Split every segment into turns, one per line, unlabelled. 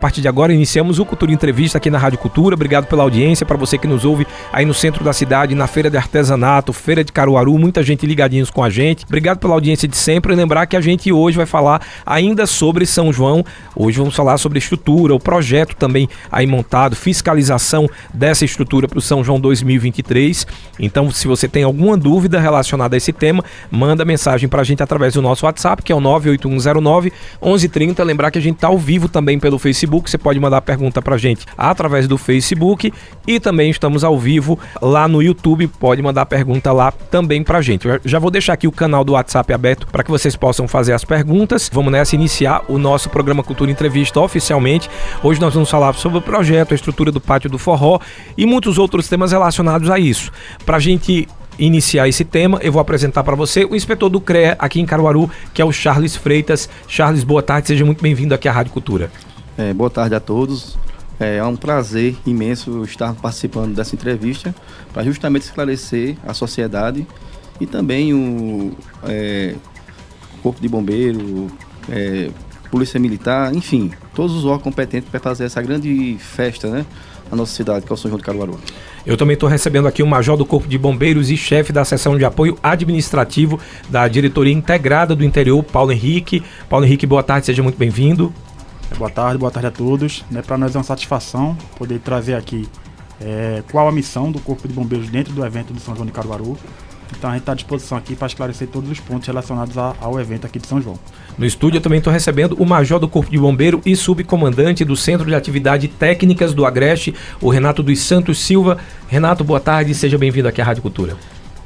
A partir de agora iniciamos o Cultura Entrevista aqui na Rádio Cultura. Obrigado pela audiência, para você que nos ouve aí no centro da cidade, na Feira de Artesanato, Feira de Caruaru, muita gente ligadinhos com a gente. Obrigado pela audiência de sempre. Lembrar que a gente hoje vai falar ainda sobre São João. Hoje vamos falar sobre estrutura, o projeto também aí montado, fiscalização dessa estrutura para o São João 2023. Então, se você tem alguma dúvida relacionada a esse tema, manda mensagem para a gente através do nosso WhatsApp, que é o 98109 1130. Lembrar que a gente está ao vivo também pelo Facebook Facebook, você pode mandar pergunta pra gente através do Facebook e também estamos ao vivo lá no YouTube, pode mandar pergunta lá também pra gente. Eu já vou deixar aqui o canal do WhatsApp aberto para que vocês possam fazer as perguntas. Vamos nessa iniciar o nosso programa Cultura Entrevista oficialmente. Hoje nós vamos falar sobre o projeto, a estrutura do Pátio do Forró e muitos outros temas relacionados a isso. Pra gente iniciar esse tema, eu vou apresentar para você o inspetor do CREA aqui em Caruaru, que é o Charles Freitas. Charles, boa tarde, seja muito bem-vindo aqui à Rádio Cultura.
É, boa tarde a todos. É, é um prazer imenso estar participando dessa entrevista para justamente esclarecer a sociedade e também o é, Corpo de Bombeiro, é, Polícia Militar, enfim, todos os órgãos competentes para fazer essa grande festa, né? Na nossa cidade, que é o São João de Caruaru.
Eu também estou recebendo aqui o Major do Corpo de Bombeiros e chefe da seção de apoio administrativo da Diretoria Integrada do Interior, Paulo Henrique. Paulo Henrique, boa tarde, seja muito bem-vindo.
Boa tarde, boa tarde a todos. Né, Para nós é uma satisfação poder trazer aqui é, qual a missão do Corpo de Bombeiros dentro do evento do São João de Caruaru. Então a gente está à disposição aqui para esclarecer todos os pontos relacionados a, ao evento aqui de São João.
No estúdio eu também estou recebendo o Major do Corpo de Bombeiro e subcomandante do Centro de Atividades Técnicas do Agreste, o Renato dos Santos Silva. Renato, boa tarde, seja bem-vindo aqui à Rádio Cultura.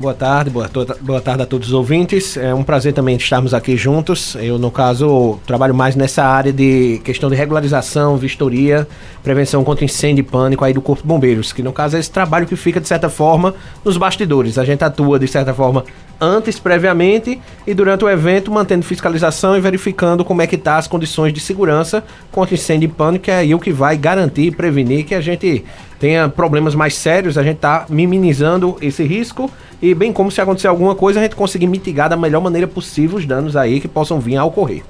Boa tarde, boa, boa tarde a todos os ouvintes. É um prazer também estarmos aqui juntos. Eu, no caso, trabalho mais nessa área de questão de regularização, vistoria, prevenção contra incêndio e pânico aí do Corpo de Bombeiros, que no caso é esse trabalho que fica, de certa forma, nos bastidores. A gente atua, de certa forma, antes, previamente, e durante o evento, mantendo fiscalização e verificando como é que tá as condições de segurança contra incêndio e pânico, que é aí o que vai garantir e prevenir que a gente tenha problemas mais sérios, a gente está minimizando esse risco e bem como se acontecer alguma coisa, a gente conseguir mitigar da melhor maneira possível os danos aí que possam vir a ocorrer.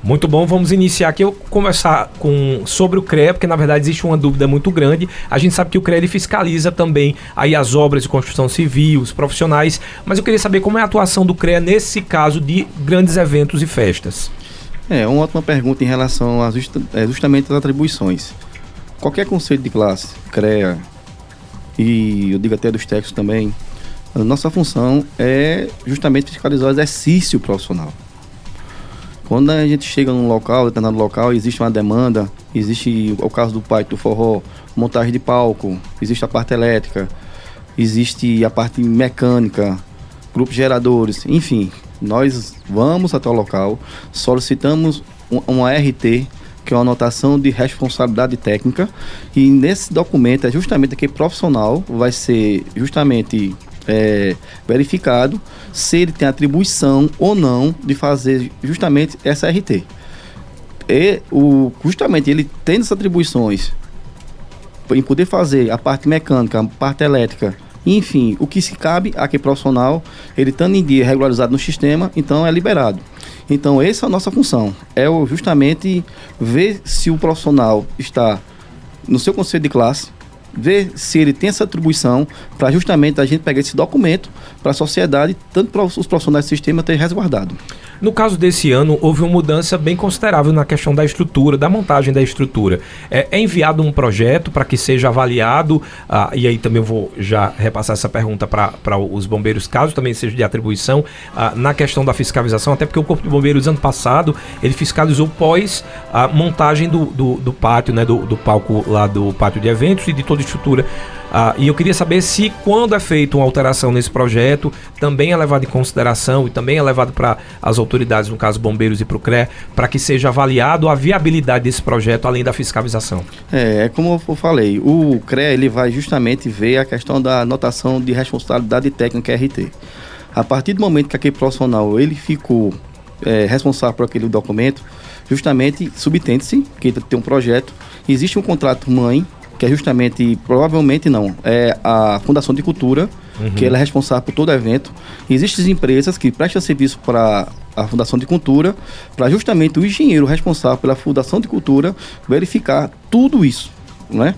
Muito bom, vamos iniciar aqui. Eu conversar com sobre o CREA, porque na verdade existe uma dúvida muito grande. A gente sabe que o CREA fiscaliza também aí as obras de construção civil, os profissionais, mas eu queria saber como é a atuação do CREA nesse caso de grandes eventos e festas.
É, uma ótima pergunta em relação a é, justamente as atribuições. Qualquer conceito de classe, CREA, e eu digo até dos técnicos também, a nossa função é justamente fiscalizar o exercício profissional. Quando a gente chega num local, determinado local, existe uma demanda, existe o caso do pai do forró, montagem de palco, existe a parte elétrica, existe a parte mecânica, grupos geradores, enfim, nós vamos até o local, solicitamos uma RT, que é uma anotação de responsabilidade técnica, e nesse documento é justamente aquele profissional vai ser justamente é, verificado se ele tem atribuição ou não de fazer justamente essa RT. E o, justamente ele tendo essas atribuições em poder fazer a parte mecânica, a parte elétrica, enfim, o que se cabe a que profissional, ele estando em dia regularizado no sistema, então é liberado. Então essa é a nossa função, é justamente ver se o profissional está no seu conselho de classe, ver se ele tem essa atribuição para justamente a gente pegar esse documento para a sociedade, tanto para os profissionais do sistema ter resguardado.
No caso desse ano, houve uma mudança bem considerável na questão da estrutura, da montagem da estrutura. É, é enviado um projeto para que seja avaliado, ah, e aí também eu vou já repassar essa pergunta para os bombeiros, caso também seja de atribuição, ah, na questão da fiscalização, até porque o Corpo de Bombeiros, ano passado, ele fiscalizou pós a montagem do, do, do pátio, né, do, do palco lá do pátio de eventos e de toda a estrutura. Ah, e eu queria saber se, quando é feita uma alteração nesse projeto, também é levado em consideração e também é levado para as autoridades, no caso bombeiros e para o CRE, para que seja avaliado a viabilidade desse projeto, além da fiscalização.
É, é como eu falei, o CRE ele vai justamente ver a questão da anotação de responsabilidade técnica RT. A partir do momento que aquele profissional ele ficou é, responsável por aquele documento, justamente subtende-se que tem um projeto, existe um contrato mãe que é justamente, provavelmente não, é a Fundação de Cultura, uhum. que ela é responsável por todo o evento. Existem empresas que prestam serviço para a Fundação de Cultura, para justamente o engenheiro responsável pela Fundação de Cultura verificar tudo isso, né?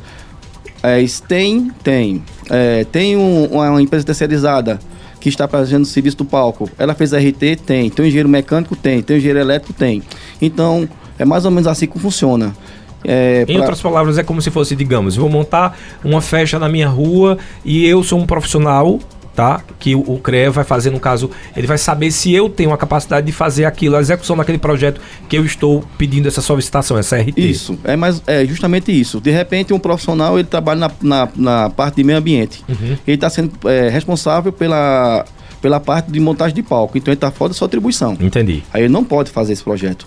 É, tem, tem. É, tem um, uma empresa terceirizada que está fazendo serviço do palco. Ela fez RT? Tem. Tem um engenheiro mecânico? Tem. Tem um engenheiro elétrico? Tem. Então, é mais ou menos assim que funciona.
É, em pra... outras palavras, é como se fosse, digamos, vou montar uma festa na minha rua e eu sou um profissional tá? Que o, o CREA vai fazer, no caso, ele vai saber se eu tenho a capacidade de fazer aquilo, a execução daquele projeto que eu estou pedindo essa solicitação, essa RT.
Isso, é, mais, é justamente isso. De repente, um profissional, ele trabalha na, na, na parte de meio ambiente. Uhum. Ele está sendo é, responsável pela pela parte de montagem de palco. Então ele está fora da sua atribuição.
Entendi.
Aí ele não pode fazer esse projeto.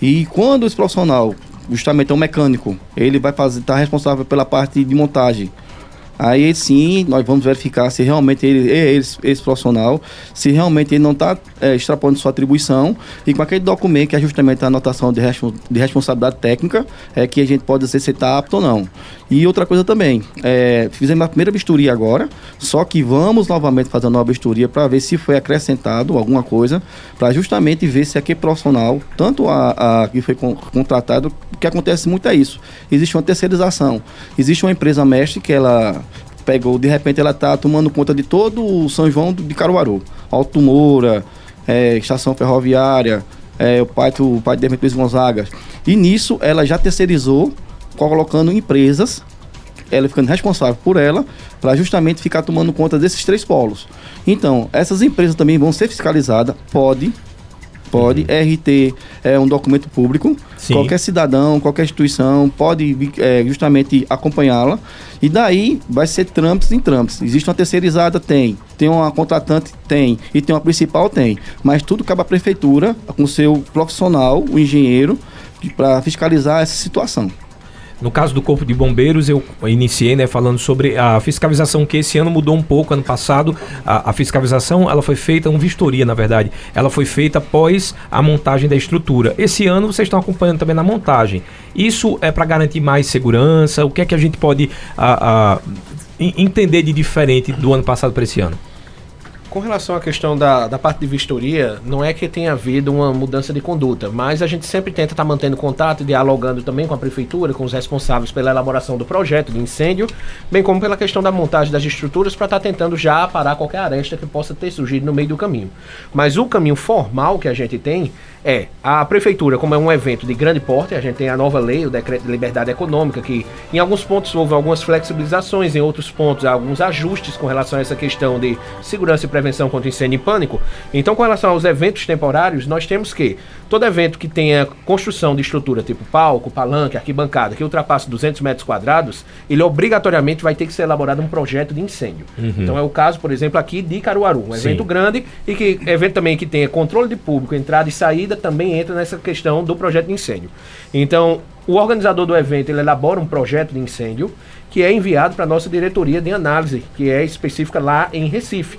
E quando esse profissional, justamente é um mecânico, ele vai fazer, está responsável pela parte de montagem. Aí sim, nós vamos verificar se realmente ele é esse, esse profissional, se realmente ele não está é, extrapolando sua atribuição e com aquele documento que é justamente a anotação de, de responsabilidade técnica, é que a gente pode dizer se está apto ou não. E outra coisa também, é, fizemos a primeira vistoria agora, só que vamos novamente fazer uma nova vistoria para ver se foi acrescentado alguma coisa, para justamente ver se aquele profissional, tanto a, a que foi contratado, o que acontece muito é isso. Existe uma terceirização. Existe uma empresa mestre que ela pegou, de repente ela está tomando conta de todo o São João de Caruaru. Alto Moura, é, estação ferroviária, é, o pai, o pai de Luiz Gonzaga. E nisso ela já terceirizou colocando empresas, ela ficando responsável por ela, para justamente ficar tomando conta desses três polos. Então, essas empresas também vão ser fiscalizadas, pode, pode, uhum. RT é um documento público, Sim. qualquer cidadão, qualquer instituição pode é, justamente acompanhá-la, e daí vai ser trâmites em trâmites. Existe uma terceirizada? Tem. Tem uma contratante? Tem. E tem uma principal? Tem. Mas tudo cabe à prefeitura, com seu profissional, o engenheiro, para fiscalizar essa situação.
No caso do Corpo de Bombeiros, eu iniciei né, falando sobre a fiscalização que esse ano mudou um pouco. Ano passado, a, a fiscalização ela foi feita, uma vistoria, na verdade, ela foi feita após a montagem da estrutura. Esse ano vocês estão acompanhando também na montagem. Isso é para garantir mais segurança? O que é que a gente pode a, a, entender de diferente do ano passado para esse ano?
Com relação à questão da, da parte de vistoria, não é que tenha havido uma mudança de conduta, mas a gente sempre tenta estar tá mantendo contato e dialogando também com a prefeitura, com os responsáveis pela elaboração do projeto de incêndio, bem como pela questão da montagem das estruturas para estar tá tentando já parar qualquer aresta que possa ter surgido no meio do caminho. Mas o caminho formal que a gente tem é a prefeitura, como é um evento de grande porte, a gente tem a nova lei, o decreto de liberdade econômica, que em alguns pontos houve algumas flexibilizações, em outros pontos alguns ajustes com relação a essa questão de segurança e prevenção contra incêndio e pânico. Então, com relação aos eventos temporários, nós temos que todo evento que tenha construção de estrutura tipo palco, palanque, arquibancada, que ultrapasse 200 metros quadrados, ele obrigatoriamente vai ter que ser elaborado um projeto de incêndio. Uhum. Então, é o caso, por exemplo, aqui de Caruaru, um Sim. evento grande e que evento também que tenha controle de público, entrada e saída também entra nessa questão do projeto de incêndio. Então, o organizador do evento ele elabora um projeto de incêndio que é enviado para a nossa diretoria de análise, que é específica lá em Recife.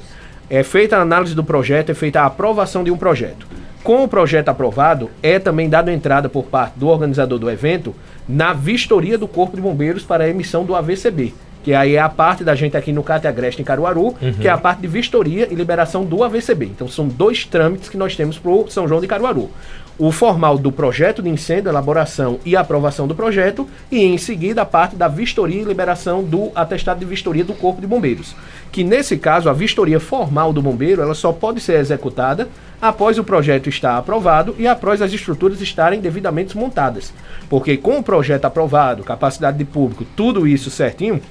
É feita a análise do projeto, é feita a aprovação de um projeto. Com o projeto aprovado, é também dado entrada por parte do organizador do evento na vistoria do Corpo de Bombeiros para a emissão do AVCB, que aí é a parte da gente aqui no CAT Agreste em Caruaru, uhum. que é a parte de vistoria e liberação do AVCB. Então são dois trâmites que nós temos para o São João de Caruaru. O formal do projeto de incêndio, elaboração e aprovação do projeto, e em seguida a parte da vistoria e liberação do atestado de vistoria do Corpo de Bombeiros. Que nesse caso, a vistoria formal do bombeiro, ela só pode ser executada após o projeto estar aprovado e após as estruturas estarem devidamente montadas. Porque com o projeto aprovado, capacidade de público, tudo isso certinho,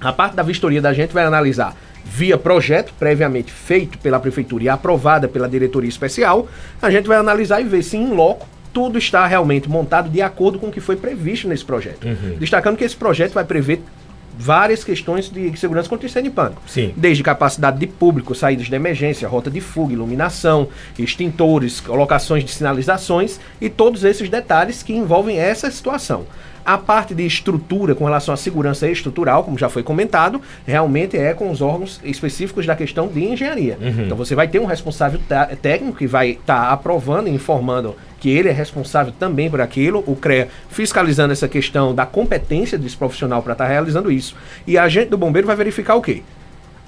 a parte da vistoria da gente vai analisar via projeto previamente feito pela prefeitura e aprovada pela diretoria especial, a gente vai analisar e ver se em loco tudo está realmente montado de acordo com o que foi previsto nesse projeto. Uhum. Destacando que esse projeto vai prever várias questões de segurança contra incêndio e pânico. Sim. Desde capacidade de público, saídas de emergência, rota de fuga, iluminação, extintores, colocações de sinalizações e todos esses detalhes que envolvem essa situação. A parte de estrutura com relação à segurança estrutural, como já foi comentado, realmente é com os órgãos específicos da questão de engenharia. Uhum. Então você vai ter um responsável técnico que vai estar tá aprovando e informando que ele é responsável também por aquilo, o CREA fiscalizando essa questão da competência desse profissional para estar tá realizando isso. E a agente do bombeiro vai verificar o quê?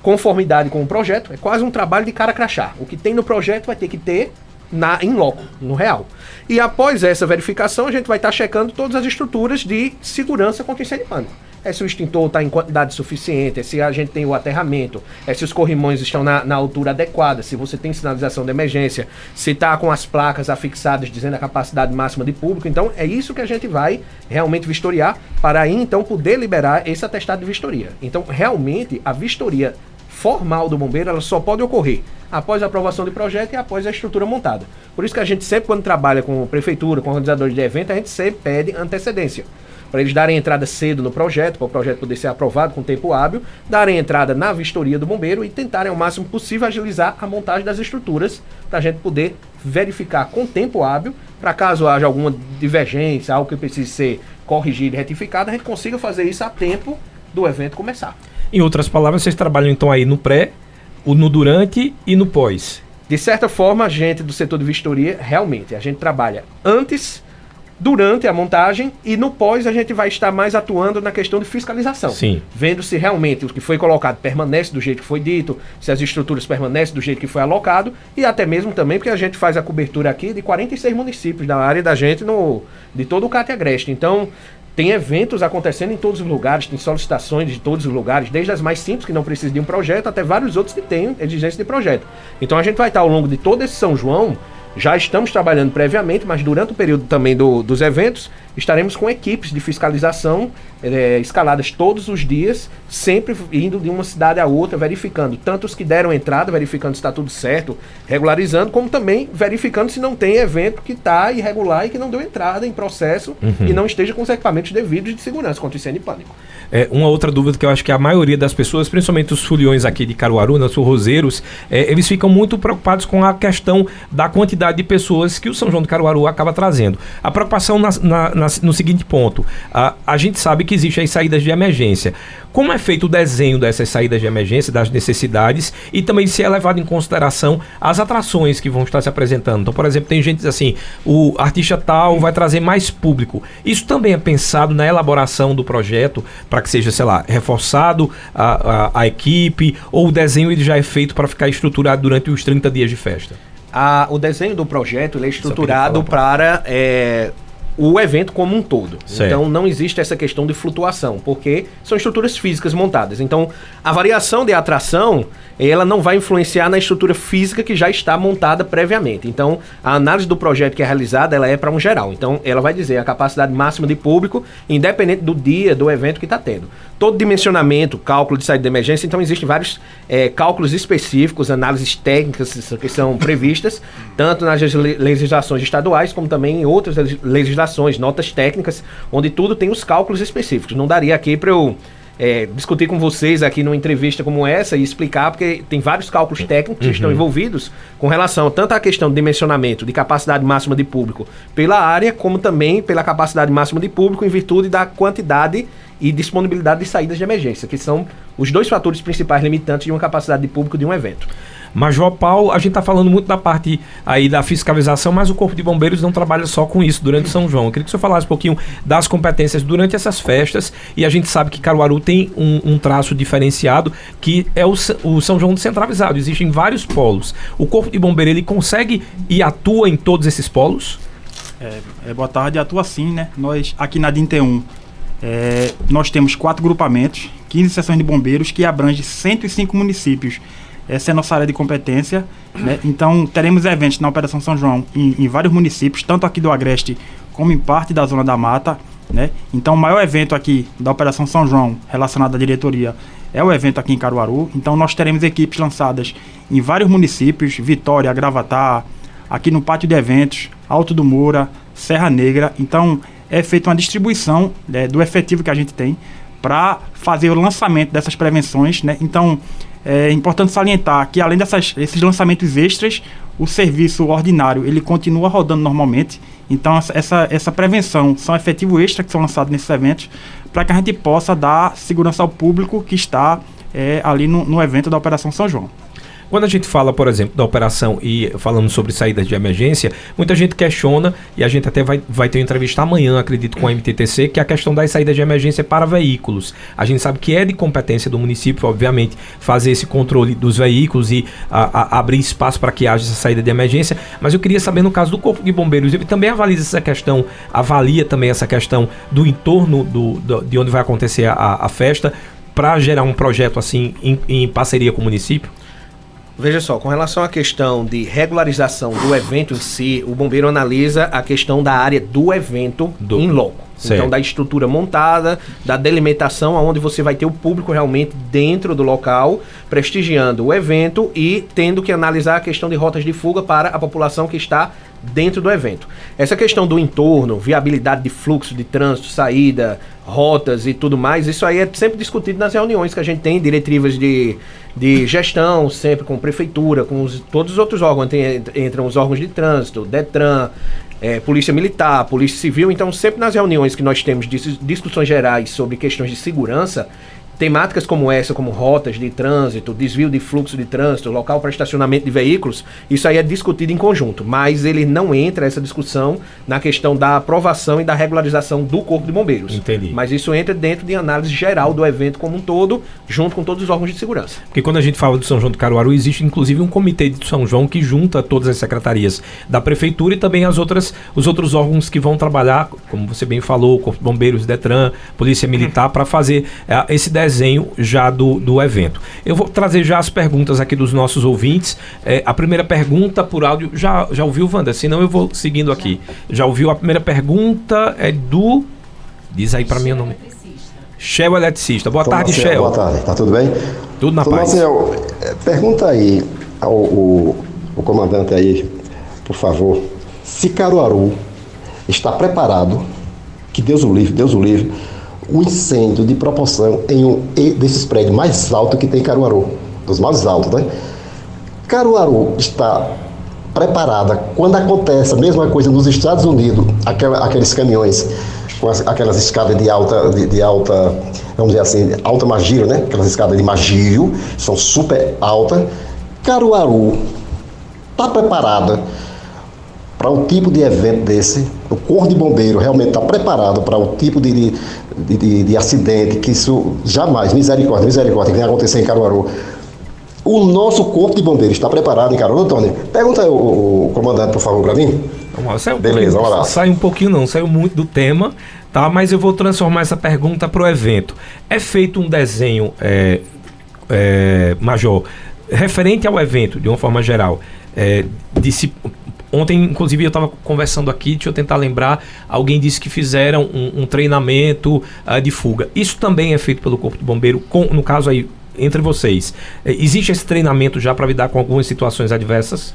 Conformidade com o projeto, é quase um trabalho de cara crachá. O que tem no projeto vai ter que ter na em loco, no real. E após essa verificação, a gente vai estar checando todas as estruturas de segurança contra incêndio pânico é se o extintor está em quantidade suficiente, é se a gente tem o aterramento, é se os corrimões estão na, na altura adequada, se você tem sinalização de emergência, se está com as placas afixadas dizendo a capacidade máxima de público. Então é isso que a gente vai realmente vistoriar para aí então poder liberar esse atestado de vistoria. Então realmente a vistoria formal do bombeiro ela só pode ocorrer após a aprovação do projeto e após a estrutura montada. Por isso que a gente sempre quando trabalha com prefeitura, com organizadores de evento, a gente sempre pede antecedência para eles darem entrada cedo no projeto, para o projeto poder ser aprovado com tempo hábil, darem entrada na vistoria do bombeiro e tentarem ao máximo possível agilizar a montagem das estruturas para a gente poder verificar com tempo hábil, para caso haja alguma divergência, algo que precise ser corrigido e retificado, a gente consiga fazer isso a tempo do evento começar.
Em outras palavras, vocês trabalham então aí no pré, no durante e no pós.
De certa forma, a gente do setor de vistoria, realmente, a gente trabalha antes durante a montagem e no pós a gente vai estar mais atuando na questão de fiscalização.
Sim.
Vendo se realmente o que foi colocado permanece do jeito que foi dito, se as estruturas permanecem do jeito que foi alocado e até mesmo também porque a gente faz a cobertura aqui de 46 municípios da área da gente no de todo o Cate Agreste. Então, tem eventos acontecendo em todos os lugares, tem solicitações de todos os lugares, desde as mais simples, que não precisam de um projeto, até vários outros que têm exigência de projeto. Então a gente vai estar ao longo de todo esse São João já estamos trabalhando previamente, mas durante o período também do, dos eventos, estaremos com equipes de fiscalização é, escaladas todos os dias, sempre indo de uma cidade a outra, verificando tanto os que deram entrada, verificando se está tudo certo, regularizando, como também verificando se não tem evento que está irregular e que não deu entrada em processo uhum. e não esteja com os equipamentos devidos de segurança contra incêndio e pânico.
É, uma outra dúvida que eu acho que a maioria das pessoas, principalmente os foliões aqui de Caruaru, né, os roseiros, é, eles ficam muito preocupados com a questão da quantidade de pessoas que o São João de Caruaru acaba trazendo. A preocupação na, na, na, no seguinte ponto: a, a gente sabe que existem as saídas de emergência. Como é feito o desenho dessas saídas de emergência, das necessidades e também se é levado em consideração as atrações que vão estar se apresentando? Então, por exemplo, tem gente assim, o artista tal vai trazer mais público. Isso também é pensado na elaboração do projeto para que seja, sei lá, reforçado a, a, a equipe ou o desenho ele já é feito para ficar estruturado durante os 30 dias de festa?
A, o desenho do projeto é estruturado para é, o evento como um todo. Então não existe essa questão de flutuação, porque são estruturas físicas montadas. Então a variação de atração ela não vai influenciar na estrutura física que já está montada previamente. Então, a análise do projeto que é realizada, ela é para um geral. Então, ela vai dizer a capacidade máxima de público, independente do dia, do evento que está tendo. Todo dimensionamento, cálculo de saída de emergência, então existem vários é, cálculos específicos, análises técnicas que são previstas, tanto nas legislações estaduais, como também em outras legislações, notas técnicas, onde tudo tem os cálculos específicos. Não daria aqui para eu é, discutir com vocês aqui numa entrevista como essa e explicar, porque tem vários cálculos técnicos uhum. que estão envolvidos com relação tanto à questão de dimensionamento, de capacidade máxima de público pela área, como também pela capacidade máxima de público em virtude da quantidade e disponibilidade de saídas de emergência, que são os dois fatores principais limitantes de uma capacidade de público de um evento.
Major Paulo, a gente está falando muito da parte aí da fiscalização, mas o Corpo de Bombeiros não trabalha só com isso durante São João. Eu queria que o senhor falasse um pouquinho das competências durante essas festas e a gente sabe que Caruaru tem um, um traço diferenciado que é o, o, São João descentralizado. Existem vários polos. O Corpo de Bombeiro ele consegue e atua em todos esses polos?
É, é, boa tarde, atua sim, né? Nós aqui na DIN-T1 é, nós temos quatro grupamentos, 15 seções de bombeiros que abrangem 105 municípios essa é a nossa área de competência. Né? Então, teremos eventos na Operação São João em, em, vários municípios, tanto aqui do Agreste como em parte da Zona da Mata. Né? Então, o maior evento aqui da Operação São João relacionado à diretoria é o evento aqui em Caruaru. Então, nós teremos equipes lançadas em vários municípios: Vitória, Gravatar, aqui no Pátio de Eventos, Alto do Moura, Serra Negra. Então, é feita uma distribuição né, do efetivo que a gente tem para fazer o lançamento dessas prevenções. Né? Então, é importante salientar que além desses lançamentos extras, o serviço ordinário ele continua rodando normalmente. Então essa, essa prevenção são efetivo extra que são lançados nesses eventos para que a gente possa dar segurança ao público que está é, ali no, no evento da Operação São João.
Quando a gente fala, por exemplo, da operação e falando sobre saídas de emergência, muita gente questiona, e a gente até vai, vai ter uma entrevista amanhã, acredito, com a MTTC, que é a questão das saídas de emergência para veículos. A gente sabe que é de competência do município, obviamente, fazer esse controle dos veículos e a, a, abrir espaço para que haja essa saída de emergência, mas eu queria saber, no caso do Corpo de Bombeiros, ele também avalia essa questão, avalia também essa questão do entorno do, do de onde vai acontecer a, a festa, para gerar um projeto assim em, em parceria com o município?
Veja só, com relação à questão de regularização do evento em si, o bombeiro analisa a questão da área do evento do... em loco. Então, da estrutura montada, da delimitação, onde você vai ter o público realmente dentro do local, prestigiando o evento e tendo que analisar a questão de rotas de fuga para a população que está dentro do evento. Essa questão do entorno, viabilidade de fluxo de trânsito, saída, rotas e tudo mais, isso aí é sempre discutido nas reuniões que a gente tem, diretivas de, de gestão, sempre com prefeitura, com os, todos os outros órgãos, tem, entram os órgãos de trânsito, DETRAN, é, Polícia Militar, Polícia Civil, então sempre nas reuniões que nós temos discussões gerais sobre questões de segurança, Temáticas como essa, como rotas de trânsito, desvio de fluxo de trânsito, local para estacionamento de veículos, isso aí é discutido em conjunto, mas ele não entra essa discussão na questão da aprovação e da regularização do Corpo de Bombeiros.
Entendi.
Mas isso entra dentro de análise geral do evento como um todo, junto com todos os órgãos de segurança.
Porque quando a gente fala do São João do Caruaru, existe inclusive um comitê de São João que junta todas as secretarias da prefeitura e também as outras, os outros órgãos que vão trabalhar, como você bem falou, Corpo de Bombeiros, Detran, Polícia Militar, para fazer é, esse desenho desenho já do, do evento. Eu vou trazer já as perguntas aqui dos nossos ouvintes. É, a primeira pergunta por áudio, já, já ouviu, Wanda? Senão eu vou seguindo aqui. Já ouviu? A primeira pergunta é do. Diz aí para mim o nome. Shell Eletricista. Boa
Tom
tarde, Shell.
Boa tarde, tá tudo bem?
Tudo na Tom paz.
Marcel, é, pergunta aí ao, ao, ao comandante aí, por favor, se Caruaru está preparado, que Deus o livre, Deus o livre, um incêndio de proporção em um desses prédios mais altos que tem em Caruaru, dos mais altos, né? Caruaru está preparada quando acontece a mesma coisa nos Estados Unidos, aquela, aqueles caminhões com as, aquelas escadas de alta, de, de, alta, vamos dizer assim, alta magiro, né? Aquelas escadas de magio, são super altas. Caruaru está preparada para um tipo de evento desse, o Corpo de Bombeiro realmente está preparado para o tipo de, de, de, de, acidente que isso jamais, misericórdia, misericórdia, que vai acontecer em Caruaru. O nosso Corpo de Bombeiro está preparado em Caruaru, Tony? Pergunta aí o, o, comandante, por favor, para mim.
Um Beleza, vamos lá. Sai um pouquinho não, saiu muito do tema, tá? Mas eu vou transformar essa pergunta para o evento. É feito um desenho, é, é, Major, referente ao evento, de uma forma geral, é, de se Ontem, inclusive, eu estava conversando aqui, deixa eu tentar lembrar, alguém disse que fizeram um, um treinamento uh, de fuga. Isso também é feito pelo Corpo de Bombeiro, com, no caso aí, entre vocês. Eh, existe esse treinamento já para lidar com algumas situações adversas?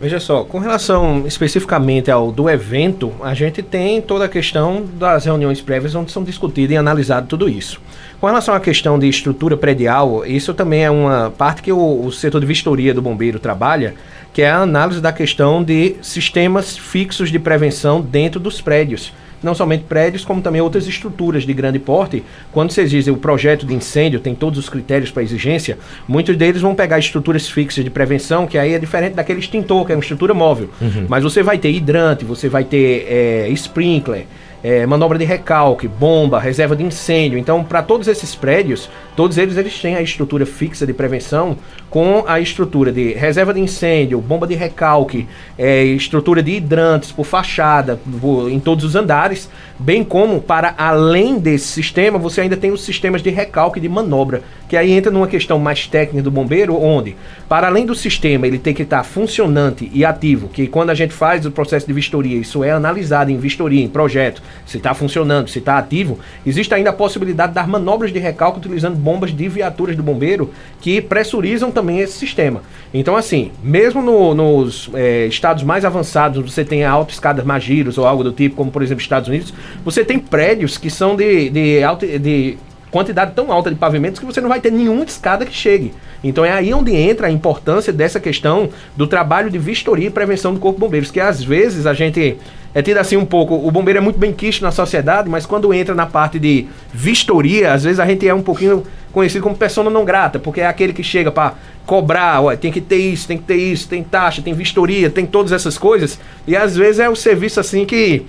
Veja só, com relação especificamente ao do evento, a gente tem toda a questão das reuniões prévias onde são discutidas e analisado tudo isso. Com relação à questão de estrutura predial, isso também é uma parte que o, o setor de vistoria do bombeiro trabalha, que é a análise da questão de sistemas fixos de prevenção dentro dos prédios. Não somente prédios, como também outras estruturas de grande porte. Quando vocês dizem o projeto de incêndio tem todos os critérios para exigência, muitos deles vão pegar estruturas fixas de prevenção, que aí é diferente daquele extintor, que é uma estrutura móvel. Uhum. Mas você vai ter hidrante, você vai ter é, sprinkler, é, manobra de recalque, bomba, reserva de incêndio. Então, para todos esses prédios, todos eles, eles têm a estrutura fixa de prevenção com a estrutura de reserva de incêndio, bomba de recalque, é, estrutura de hidrantes por fachada por, em todos os andares, bem como para além desse sistema, você ainda tem os sistemas de recalque de manobra, que aí entra numa questão mais técnica do bombeiro, onde, para além do sistema ele tem que estar funcionante e ativo, que quando a gente faz o processo de vistoria, isso é analisado em vistoria, em projeto, se está funcionando, se está ativo, existe ainda a possibilidade de dar manobras de recalque utilizando bombas de viaturas do bombeiro que pressurizam também esse sistema. Então, assim, mesmo no, nos é, estados mais avançados, você tem autoescadas Magiros ou algo do tipo, como por exemplo Estados Unidos, você tem prédios que são de, de, de, de quantidade tão alta de pavimentos que você não vai ter nenhuma escada que chegue. Então é aí onde entra a importância dessa questão do trabalho de vistoria e prevenção do Corpo de Bombeiros, que às vezes a gente é tido assim um pouco, o bombeiro é muito bem quisto na sociedade, mas quando entra na parte de vistoria, às vezes a gente é um pouquinho conhecido como persona não grata, porque é aquele que chega para cobrar, tem que ter isso, tem que ter isso, tem taxa, tem vistoria, tem todas essas coisas. E às vezes é o serviço assim que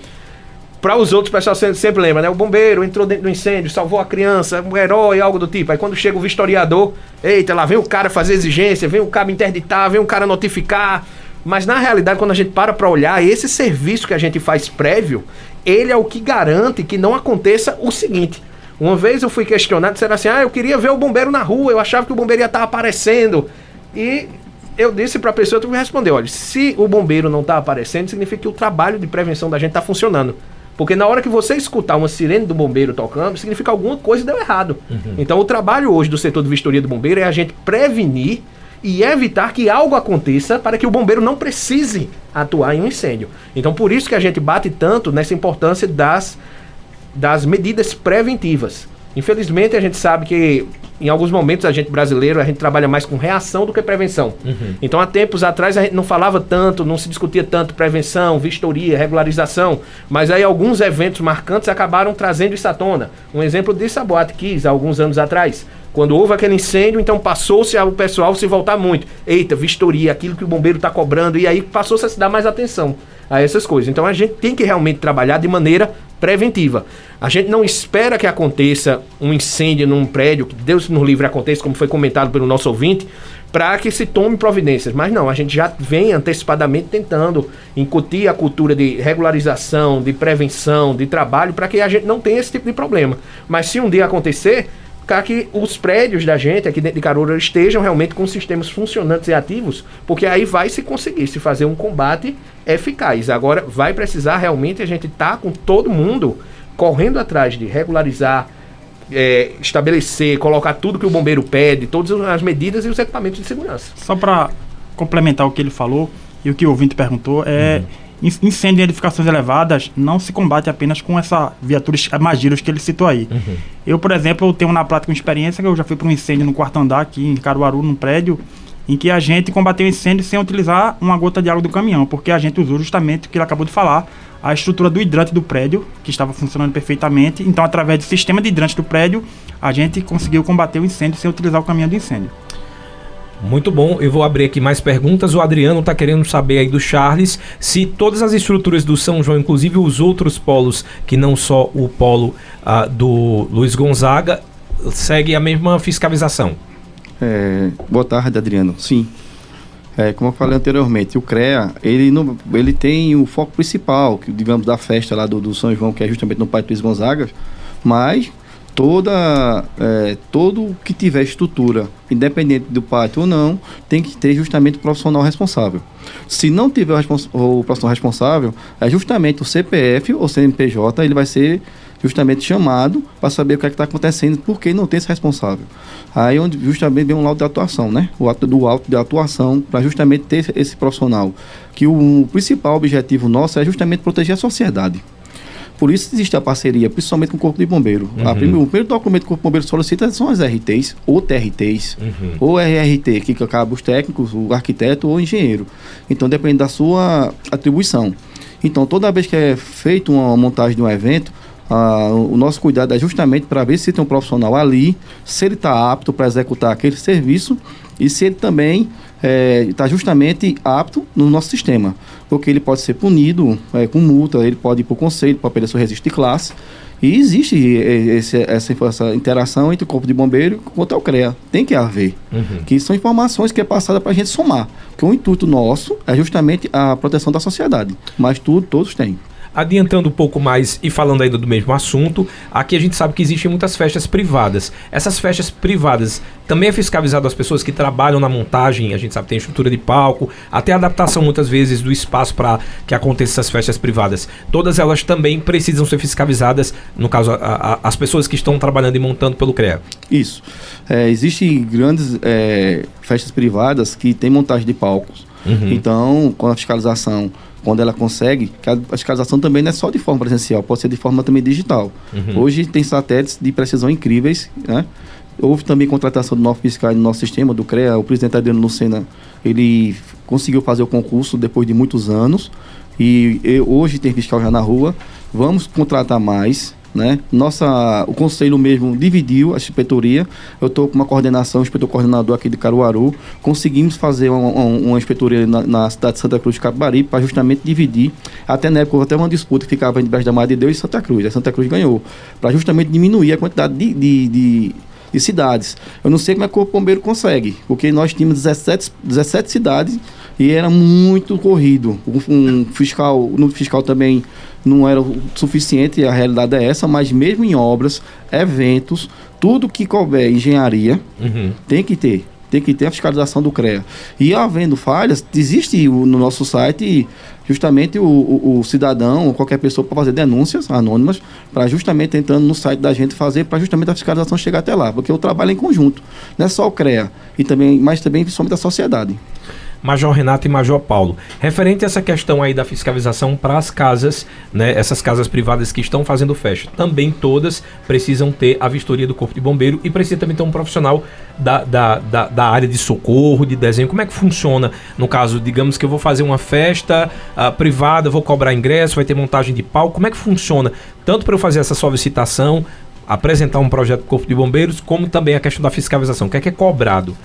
para os outros, o pessoal sempre, sempre, lembra, né? O bombeiro entrou dentro do incêndio, salvou a criança, um herói, algo do tipo. Aí quando chega o vistoriador, eita, lá vem o cara fazer exigência, vem o cara interditar, vem o cara notificar. Mas na realidade, quando a gente para para olhar, esse serviço que a gente faz prévio, ele é o que garante que não aconteça o seguinte. Uma vez eu fui questionado, disseram assim: ah, eu queria ver o bombeiro na rua, eu achava que o bombeiro ia estar aparecendo. E eu disse para a pessoa, tu me respondeu: olha, se o bombeiro não está aparecendo, significa que o trabalho de prevenção da gente está funcionando. Porque na hora que você escutar uma sirene do bombeiro tocando, significa que alguma coisa deu errado. Uhum. Então o trabalho hoje do setor de vistoria do bombeiro é a gente prevenir e evitar que algo aconteça para que o bombeiro não precise atuar em um incêndio. Então por isso que a gente bate tanto nessa importância das, das medidas preventivas. Infelizmente a gente sabe que em alguns momentos a gente brasileiro, a gente trabalha mais com reação do que prevenção. Uhum. Então, há tempos atrás a gente não falava tanto, não se discutia tanto prevenção, vistoria, regularização, mas aí alguns eventos marcantes acabaram trazendo isso à tona. Um exemplo disso é a Boate Kiss, há alguns anos atrás. Quando houve aquele incêndio, então passou-se o pessoal se voltar muito. Eita, vistoria, aquilo que o bombeiro está cobrando, e aí passou-se a se dar mais atenção a essas coisas. Então a gente tem que realmente trabalhar de maneira preventiva. A gente não espera que aconteça um incêndio num prédio, que Deus nos livre aconteça, como foi comentado pelo nosso ouvinte, para que se tome providências. Mas não, a gente já vem antecipadamente tentando incutir a cultura de regularização, de prevenção, de trabalho, para que a gente não tenha esse tipo de problema. Mas se um dia acontecer, para que os prédios da gente aqui dentro de Caruaru estejam realmente com sistemas funcionantes e ativos, porque aí vai se conseguir se fazer um combate eficaz. Agora vai precisar realmente a gente estar tá com todo mundo correndo atrás de regularizar, é, estabelecer, colocar tudo que o bombeiro pede, todas as medidas e os equipamentos de segurança.
Só para complementar o que ele falou e o que o ouvinte perguntou, é uhum incêndio em edificações elevadas não se combate apenas com essa viatura Magiros que ele citou aí. Uhum. Eu, por exemplo, tenho na prática uma experiência que eu já fui para um incêndio no quarto andar aqui em Caruaru, num prédio, em que a gente combateu o incêndio sem utilizar uma gota de água do caminhão, porque a gente usou justamente o que ele acabou de falar, a estrutura do hidrante do prédio, que estava funcionando perfeitamente. Então, através do sistema de hidrante do prédio, a gente conseguiu combater o incêndio sem utilizar o caminhão do incêndio.
Muito bom, eu vou abrir aqui mais perguntas. O Adriano está querendo saber aí do Charles se todas as estruturas do São João, inclusive os outros polos, que não só o polo uh, do Luiz Gonzaga, segue a mesma fiscalização.
É, boa tarde, Adriano. Sim. É, como eu falei anteriormente, o CREA, ele, não, ele tem o foco principal, que, digamos, da festa lá do, do São João, que é justamente no Pai Luiz Gonzaga, mas toda é, todo que tiver estrutura, independente do pátio ou não, tem que ter justamente o profissional responsável. Se não tiver o, o profissional responsável, é justamente o CPF ou CNPJ, ele vai ser justamente chamado para saber o que é está acontecendo, porque não tem esse responsável. Aí onde justamente vem um laudo de atuação, né? O ato do auto de atuação para justamente ter esse profissional. Que o principal objetivo nosso é justamente proteger a sociedade. Por isso existe a parceria, principalmente com o Corpo de Bombeiro. Uhum. O primeiro documento que o Corpo de Bombeiro solicita são as RTs, ou TRTs, uhum. ou RRT, que acaba os técnicos, o arquiteto ou o engenheiro. Então depende da sua atribuição. Então, toda vez que é feito uma montagem de um evento, ah, o nosso cuidado é justamente para ver se tem um profissional ali, se ele está apto para executar aquele serviço e se ele também está é, justamente apto no nosso sistema. Porque ele pode ser punido é, com multa, ele pode ir para o conselho para perder seu registro de classe. E existe esse, essa, essa, interação entre o Corpo de Bombeiro e o CREA. Tem que haver. Uhum. Que são informações que é passada para a gente somar. Que o intuito nosso é justamente a proteção da sociedade. Mas tudo, todos têm.
Adiantando um pouco mais e falando ainda do mesmo assunto, aqui a gente sabe que existem muitas festas privadas. Essas festas privadas também é fiscalizado as pessoas que trabalham na montagem, a gente sabe que tem estrutura de palco, até adaptação muitas vezes do espaço para que aconteçam essas festas privadas. Todas elas também precisam ser fiscalizadas, no caso, a, a, as pessoas que estão trabalhando e montando pelo CREA.
Isso. É, Existem grandes é, festas privadas que têm montagem de palcos. Uhum. Então, com a fiscalização quando ela consegue, a fiscalização também não é só de forma presencial, pode ser de forma também digital. Uhum. Hoje tem satélites de precisão incríveis, né? Houve também contratação do nosso fiscal no nosso sistema, do CREA, o presidente Adriano Lucena, ele conseguiu fazer o concurso depois de muitos anos, e, e hoje tem fiscal já na rua, vamos contratar mais, né? Nossa, o conselho mesmo dividiu a inspetoria. Eu estou com uma coordenação, inspetor coordenador aqui de Caruaru. Conseguimos fazer uma, uma, uma inspetoria na, na, cidade de Santa Cruz de Capibari para justamente dividir. Até na época houve até uma disputa que ficava entre da Madre de Deus e Santa Cruz. A Santa Cruz ganhou. Para justamente diminuir a quantidade de, de, de de cidades. Eu não sei como é que o Corpo Bombeiro consegue, porque nós tínhamos 17, 17 cidades e era muito corrido. Um, fiscal, no fiscal também não era o suficiente, a realidade é essa, mas mesmo em obras, eventos, tudo que couber engenharia, uhum. tem que ter. Tem que ter a fiscalização do CREA. E havendo falhas, existe no nosso site justamente o, o, o cidadão, qualquer pessoa para fazer denúncias anônimas, para justamente entrando no site da gente fazer, para justamente a fiscalização chegar até lá. Porque o trabalho é em conjunto. Não é só o CREA, e também, mas também principalmente a sociedade.
Major Renato e Major Paulo. Referente a essa questão aí da fiscalização para as casas, né, essas casas privadas que estão fazendo festa, também todas precisam ter a vistoria do Corpo de Bombeiro e precisa também ter um profissional da, da, da, da área de socorro, de desenho. Como é que funciona no caso, digamos que eu vou fazer uma festa uh, privada, vou cobrar ingresso, vai ter montagem de palco, como é que funciona? Tanto para eu fazer essa solicitação, apresentar um projeto do Corpo de Bombeiros, como também a questão da fiscalização, o que é que é cobrado?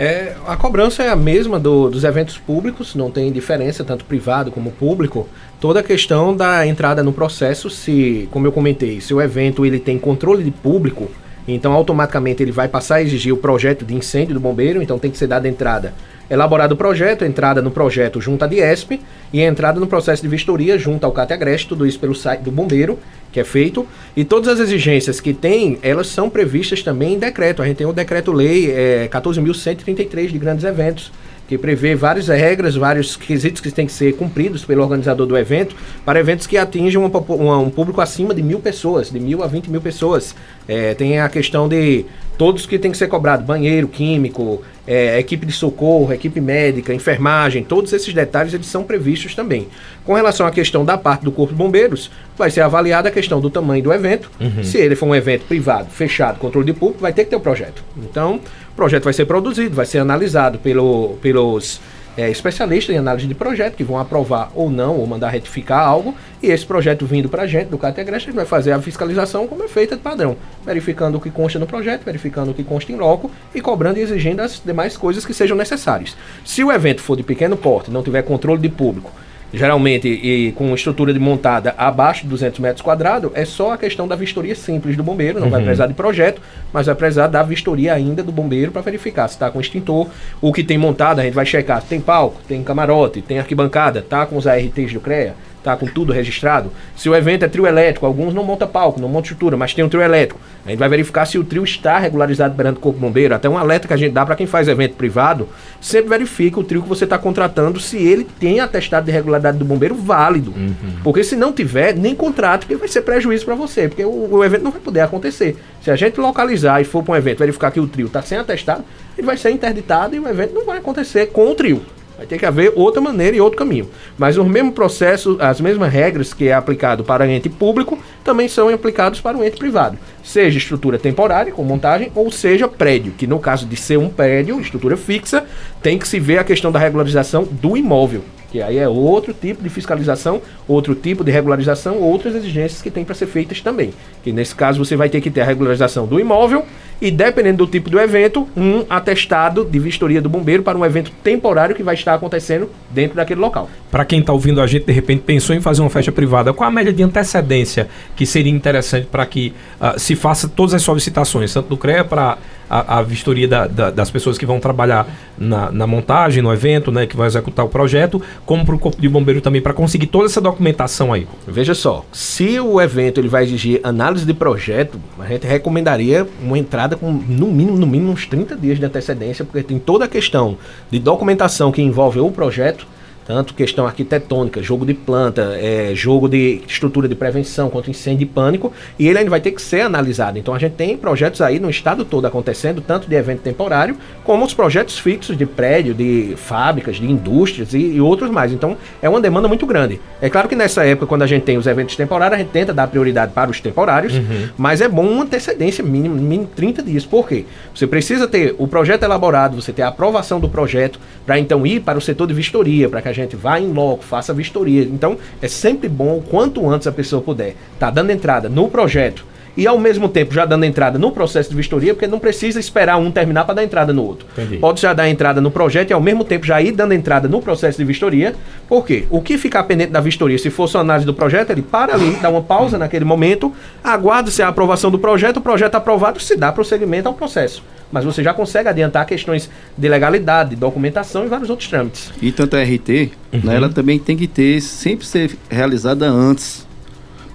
É, a cobrança é a mesma do, dos eventos públicos, não tem diferença, tanto privado como público. Toda a questão da entrada no processo, se, como eu comentei, se o evento ele tem controle de público, então automaticamente ele vai passar a exigir o projeto de incêndio do bombeiro, então tem que ser dada entrada elaborado o projeto, entrada no projeto junto à Diesp e entrada no processo de vistoria junto ao Categreste, tudo isso pelo site do bombeiro, que é feito. E todas as exigências que tem, elas são previstas também em decreto. A gente tem o decreto-lei é, 14.133 de grandes eventos, que prevê várias regras, vários quesitos que têm que ser cumpridos pelo organizador do evento, para eventos que atinjam uma, uma, um público acima de mil pessoas, de mil a vinte mil pessoas. É, tem a questão de todos que tem que ser cobrado, banheiro, químico, é, equipe de socorro, equipe médica, enfermagem, todos esses detalhes eles são previstos também. Com relação à questão da parte do Corpo de Bombeiros, vai ser avaliada a questão do tamanho do evento. Uhum. Se ele for um evento privado, fechado, controle de público, vai ter que ter o um projeto. Então, o projeto vai ser produzido, vai ser analisado pelo, pelos é, especialistas em análise de projeto que vão aprovar ou não, ou mandar retificar algo, e esse projeto vindo para a gente, do Categreste, a gente vai fazer a fiscalização como é feita de padrão, verificando o que consta no projeto, verificando o que consta em loco e cobrando e exigindo as demais coisas que sejam necessárias. Se o evento for de pequeno porte, não tiver controle de público, geralmente e com estrutura de montada abaixo de 200 metros quadrados, é só a questão da vistoria simples do bombeiro, não uhum. vai precisar de projeto, mas vai precisar da vistoria ainda do bombeiro para verificar se está com extintor, o que tem montado, a gente vai checar se tem palco, tem camarote, tem arquibancada, tá com os ARTs do CREA, tá com tudo registrado. Se o evento é trio elétrico, alguns não monta palco, não monta estrutura, mas tem um trio elétrico. A gente vai verificar se o trio está regularizado perante o Corpo Bombeiro. Até um alerta que a gente dá para quem faz evento privado, sempre verifica o trio que você está contratando se ele tem atestado de regularidade do bombeiro válido. Uhum. Porque se não tiver, nem contrato, porque vai ser prejuízo para você, porque o, o, evento não vai poder acontecer. Se a gente localizar e for para um evento verificar que o trio está sem atestado, ele vai ser interditado e o evento não vai acontecer com o trio. Vai ter que haver outra maneira e outro caminho. Mas o mesmo processo, as mesmas regras que é aplicado para ente público, também são aplicados para o ente privado. Seja estrutura temporária, com montagem, ou seja prédio, que no caso de ser um prédio, estrutura fixa, tem que se ver a questão da regularização do imóvel que aí é outro tipo de fiscalização, outro tipo de regularização, outras exigências que tem para ser feitas também. Que nesse caso você vai ter que ter a regularização do imóvel e, dependendo do tipo do evento, um atestado de vistoria do bombeiro para um evento temporário que vai estar acontecendo dentro daquele local.
Para quem está ouvindo a gente, de repente pensou em fazer uma festa privada, qual a média de antecedência que seria interessante para que uh, se faça todas as solicitações, tanto do CREA para a, a vistoria da, da, das pessoas que vão trabalhar na, na, montagem, no evento, né, que vão executar o projeto, como para o Corpo de Bombeiro também, para conseguir toda essa documentação aí?
Veja só, se o evento ele vai exigir análise de projeto, a gente recomendaria uma entrada com no mínimo, no mínimo uns 30 dias de antecedência, porque tem toda a questão de documentação que envolve o projeto, tanto questão arquitetônica, jogo de planta, é, jogo de estrutura de prevenção contra incêndio e pânico, e ele ainda vai ter que ser analisado. Então a gente tem projetos aí no estado todo acontecendo, tanto de evento temporário, como os projetos fixos de prédio, de fábricas, de indústrias e, e outros mais. Então é uma demanda muito grande. É claro que nessa época, quando a gente tem os eventos temporários, a gente tenta dar prioridade para os temporários, uhum. mas é bom uma antecedência mínima, mínimo 30 dias. Por quê? Você precisa ter o projeto elaborado, você ter a aprovação do projeto, para então ir para o setor de vistoria, para que a gente, vá em loco, faça vistoria. Então, é sempre bom, quanto antes a pessoa puder, tá dando entrada no projeto e ao mesmo tempo já dando entrada no processo de vistoria, porque não precisa esperar um terminar para dar entrada no outro. Entendi. Pode já dar entrada no projeto e ao mesmo tempo já ir dando entrada no processo de vistoria. Por quê? O que ficar pendente da vistoria, se fosse uma análise do projeto, ele para ali, dá uma pausa naquele momento, aguarda-se a aprovação do projeto, o projeto aprovado se dá prosseguimento ao processo mas você já consegue adiantar questões de legalidade, de documentação e vários outros trâmites.
E tanto a RT, uhum. né, ela também tem que ter, sempre ser realizada antes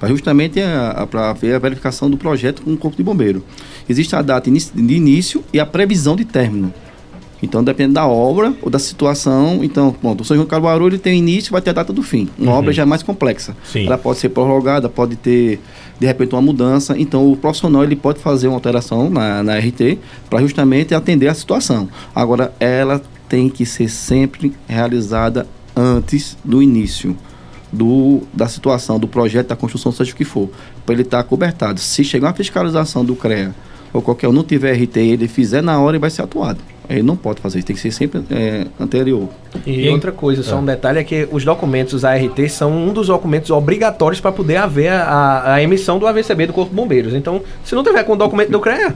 para justamente para ver a verificação do projeto com o Corpo de Bombeiro. Existe a data de início e a previsão de término. Então, depende da obra ou da situação. Então, bom, o São João Caruaru ele tem início e vai ter a data do fim. Uma uhum. obra já é mais complexa. Sim. Ela pode ser prorrogada, pode ter, de repente, uma mudança. Então, o profissional ele pode fazer uma alteração na, na RT para justamente atender a situação. Agora, ela tem que ser sempre realizada antes do início do, da situação, do projeto, da construção, seja o que for, para ele estar tá cobertado. Se chegar uma fiscalização do CREA ou qualquer um não tiver RT, ele fizer na hora e vai ser atuado. Ele não pode fazer isso, tem que ser sempre é, anterior.
E, e outra coisa, só um é. detalhe é que os documentos ART são um dos documentos obrigatórios para poder haver a, a, emissão do AVCB do Corpo de Bombeiros. Então, se não tiver com o documento do CREA,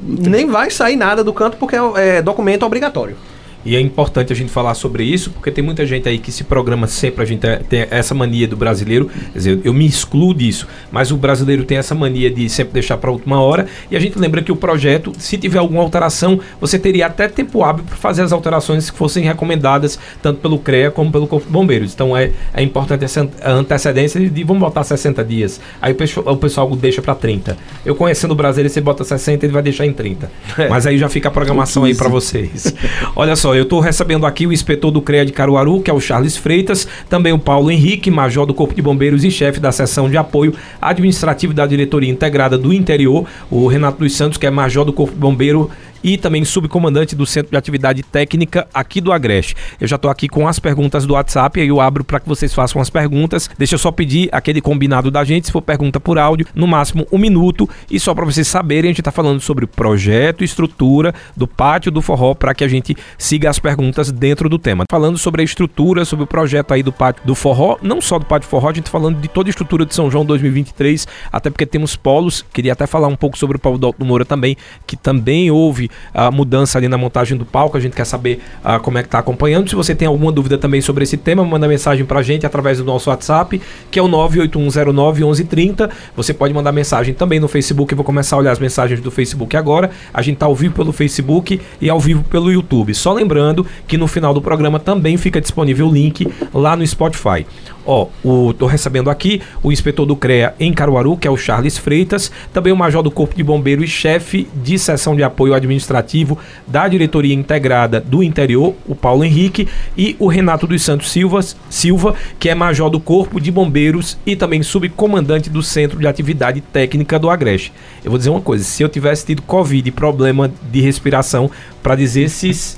nem vai sair nada do canto porque é, é documento obrigatório.
E é importante a gente falar sobre isso, porque tem muita gente aí que se programa sempre, a gente tem essa mania do brasileiro, quer dizer, eu me excluo disso, mas o brasileiro tem essa mania de sempre deixar para a última hora, e a gente lembra que o projeto, se tiver alguma alteração, você teria até tempo hábil para fazer as alterações que fossem recomendadas, tanto pelo CREA como pelo Corpo de Bombeiros. Então é, é importante essa antecedência de vamos botar 60 dias, aí o pessoal, o pessoal deixa para 30. Eu conhecendo o brasileiro, você bota 60, ele vai deixar em 30. É. Mas aí já fica a programação aí para vocês. Olha só, eu estou recebendo aqui o inspetor do CREA de Caruaru, que é o Charles Freitas, também o Paulo Henrique, major do Corpo de Bombeiros e chefe da seção de apoio administrativo da Diretoria Integrada do Interior, o Renato dos Santos, que é major do Corpo de Bombeiro e também subcomandante do Centro de Atividade Técnica aqui do Agreste. Eu já estou aqui com as perguntas do WhatsApp, aí eu abro para que vocês façam as perguntas. Deixa eu só pedir aquele combinado da gente, se for pergunta por áudio, no máximo um minuto. E só para vocês saberem, a gente está falando sobre projeto e estrutura do pátio do forró para que a gente siga as perguntas dentro do tema. Falando sobre a estrutura, sobre o projeto aí do pátio do forró, não só do pátio forró, a gente tá falando de toda a estrutura de São João 2023, até porque temos polos. Queria até falar um pouco sobre o Paulo do Moura também, que também houve a mudança ali na montagem do palco. A gente quer saber uh, como é que está acompanhando. Se você tem alguma dúvida também sobre esse tema, manda mensagem para a gente através do nosso WhatsApp, que é o 981091130. Você pode mandar mensagem também no Facebook. Eu vou começar a olhar as mensagens do Facebook agora. A gente está ao vivo pelo Facebook e ao vivo pelo YouTube. Só lembrando que no final do programa também fica disponível o link lá no Spotify. Ó, o, tô recebendo aqui o inspetor do CREA em Caruaru, que é o Charles Freitas, também o major do Corpo de Bombeiro e chefe de seção de apoio administrativo da Diretoria Integrada do Interior, o Paulo Henrique, e o Renato dos Santos Silva, Silva, que é major do Corpo de Bombeiros e também subcomandante do Centro de Atividade Técnica do Agreste. Eu vou dizer uma coisa, se eu tivesse tido Covid e problema de respiração, para dizer se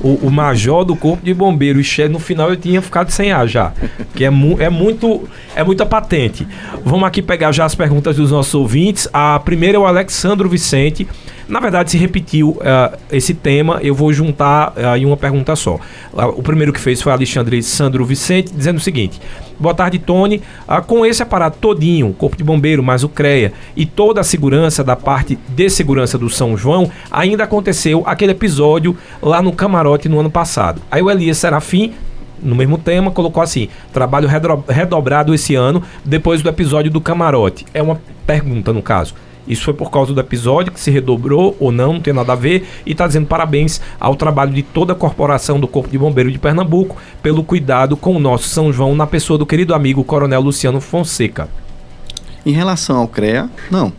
o, o, major do corpo de bombeiro e no final eu tinha ficado sem ar já. Que é, mu é muito é muita patente. Vamos aqui pegar já as perguntas dos nossos ouvintes. A primeira é o Alexandro Vicente. Na verdade, se repetiu uh, esse tema, eu vou juntar uh, em uma pergunta só. Uh, o primeiro que fez foi Alexandre Sandro Vicente, dizendo o seguinte: Boa tarde, Tony. Uh, com esse aparato todinho, Corpo de Bombeiro, mais o CREA e toda a segurança da parte de segurança do São João, ainda aconteceu aquele episódio lá no camarote no ano passado. Aí o Elias Serafim no mesmo tema, colocou assim: trabalho redobrado esse ano, depois do episódio do camarote. É uma pergunta, no caso. Isso foi por causa do episódio que se redobrou ou não, não tem nada a ver. E está dizendo parabéns ao trabalho de toda a corporação do Corpo de Bombeiro de Pernambuco pelo cuidado com o nosso São João na pessoa do querido amigo Coronel Luciano Fonseca.
Em relação ao CREA, não.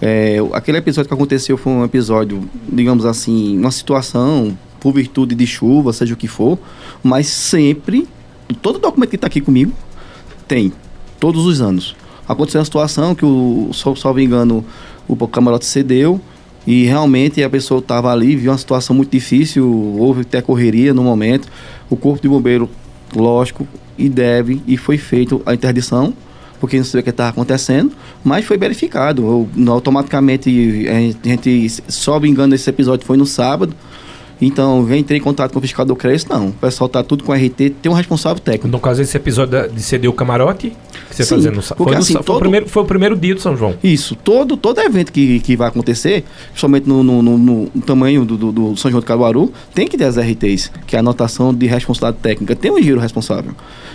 É, aquele episódio que aconteceu foi um episódio, digamos assim, uma situação por virtude de chuva, seja o que for, mas sempre, todo documento que está aqui comigo, tem, todos os anos aconteceu uma situação que o, salvo engano, o camarote cedeu e realmente a pessoa estava ali, viu uma situação muito difícil, houve até correria no momento. O corpo de bombeiro, lógico, e deve, e foi feita a interdição, porque não sabia o que estava acontecendo, mas foi verificado. Eu, automaticamente, a gente, salvo engano, esse episódio foi no sábado, Então, vem entrei em contato com o fiscal do CRES, não. O pessoal tá tudo com RT, tem um responsável técnico.
No caso, esse episódio de ceder o camarote, que você está
Sim,
dizendo, foi,
porque
no-
assim,
foi o
todo-
primeiro, foi o primeiro dia do São João.
Isso, todo, todo evento que, que vai acontecer, principalmente no, no, no- no tamanho do, do, do São João de Caruaru, tem que ter as RTs, que é a anotação de responsabilidade técnica, tem um giro responsável.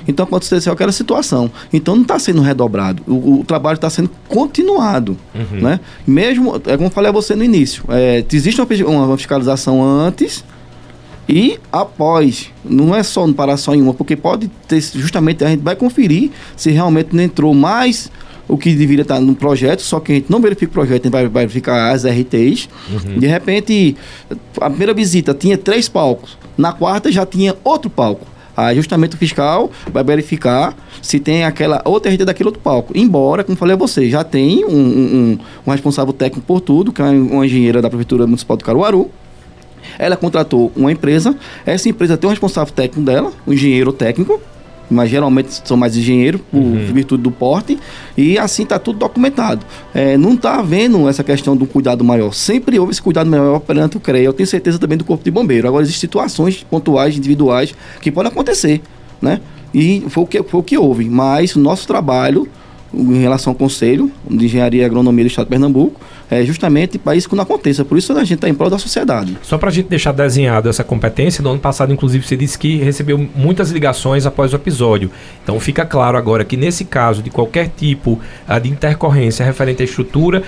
Então aconteceu aquela situação. Então não está sendo redobrado, o, o trabalho está sendo continuado. Né? Mesmo, é como eu falei a você no início, é, existe uma, uma fiscalização antes e após, não é só não parar só em uma, porque pode ter, justamente a gente vai conferir se realmente não entrou mais o que deveria estar no projeto, só que a gente não verifica o projeto, a gente vai verificar as RTs. De repente, a primeira visita tinha três palcos, na quarta já tinha outro palco. Aí justamente o fiscal vai verificar se tem aquela outra RT daquele outro palco. Embora, como falei a você, já tem um, um- um- responsável técnico por tudo, que é uma engenheira da Prefeitura Municipal de Caruaru. Ela contratou uma empresa, essa empresa tem um responsável técnico dela, um engenheiro técnico, mas geralmente são mais engenheiros por virtude do porte, e assim está tudo documentado. É, não está havendo essa questão do cuidado maior. Sempre houve esse cuidado maior perante o CREA. Eu tenho certeza também do Corpo de Bombeiro. Agora, existem situações pontuais, individuais, que podem acontecer, né? E foi o que, foi o que houve. Mas o nosso trabalho em relação ao Conselho de Engenharia e Agronomia do Estado de Pernambuco é justamente para isso que não aconteça. Por isso a gente está em prol da sociedade.
Só para a gente deixar desenhado essa competência, no ano passado, inclusive, você disse que recebeu muitas ligações após o episódio. Então fica claro agora que nesse caso de qualquer tipo ah, de intercorrência referente à estrutura,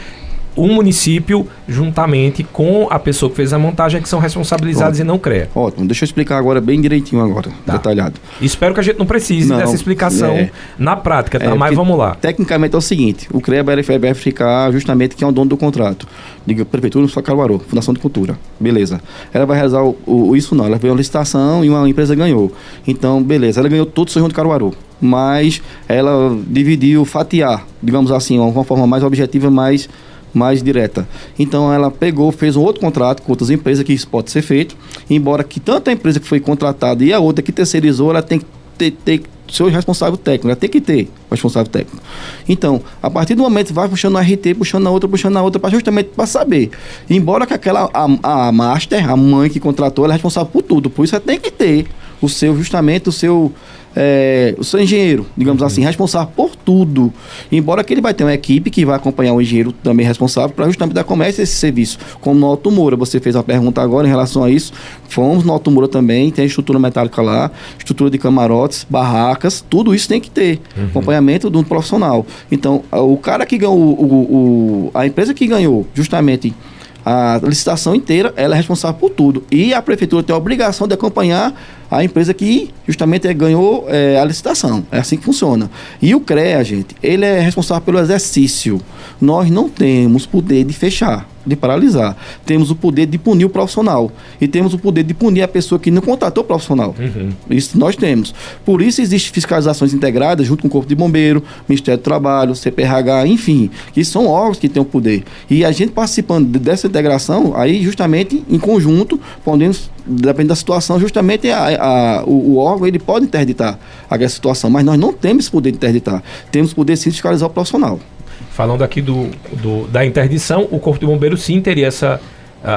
o município, juntamente com a pessoa que fez a montagem, é que são responsabilizados e não CREA.
Ótimo, deixa eu explicar agora bem direitinho agora,
Tá.
detalhado.
Espero que a gente não precise
Não,
dessa explicação
é.
na prática, tá?
É,
Mas vamos lá.
Tecnicamente é o seguinte, o CREA vai verificar justamente quem é o dono do contrato. Diga, Prefeitura do Caruaru, Fundação de Cultura. Beleza. Ela vai realizar o, o- isso não, ela veio uma licitação e uma empresa ganhou. Então, beleza, ela ganhou todo o São João de Caruaru. Mas ela dividiu, fatiar, digamos assim, uma forma mais objetiva, mais mais direta. Então ela pegou, fez um outro contrato com outras empresas que isso pode ser feito, embora que tanto a empresa que foi contratada e a outra que terceirizou, ela tem que ter, ter seu responsável técnico, ela tem que ter o responsável técnico. Então, a partir do momento vai puxando a RT, puxando a outra, puxando a outra, pra justamente para saber. Embora que aquela a, a master, a mãe que contratou, ela é responsável por tudo, por isso ela tem que ter o seu justamente o seu é, o seu engenheiro, digamos assim, responsável por tudo. Embora que ele vai ter uma equipe que vai acompanhar o engenheiro também responsável para justamente dar comércio a esse serviço. Como no Alto Moura, você fez uma pergunta agora em relação a isso. Fomos no Alto Moura também, tem estrutura metálica lá, estrutura de camarotes, barracas, tudo isso tem que ter. Acompanhamento de um profissional. Então, o cara que ganhou, o- o- a empresa que ganhou justamente a licitação inteira, ela é responsável por tudo. E a prefeitura tem a obrigação de acompanhar a empresa que justamente é, ganhou é, a licitação. É assim que funciona. E o CREA, gente, ele é responsável pelo exercício. Nós não temos poder de fechar, de paralisar. Temos o poder de punir o profissional. E temos o poder de punir a pessoa que não contratou o profissional. Isso nós temos. Por isso existem fiscalizações integradas junto com o Corpo de Bombeiro, Ministério do Trabalho, CPRH, enfim, que são órgãos que têm o poder. E a gente participando de- dessa integração, aí justamente em conjunto, podemos, dependendo da situação, justamente a- a- o, o órgão ele pode interditar aquela situação, mas nós não temos poder de interditar. Temos poder sim de fiscalizar o profissional.
Falando aqui do, do- da interdição, o Corpo de Bombeiros sim teria essa,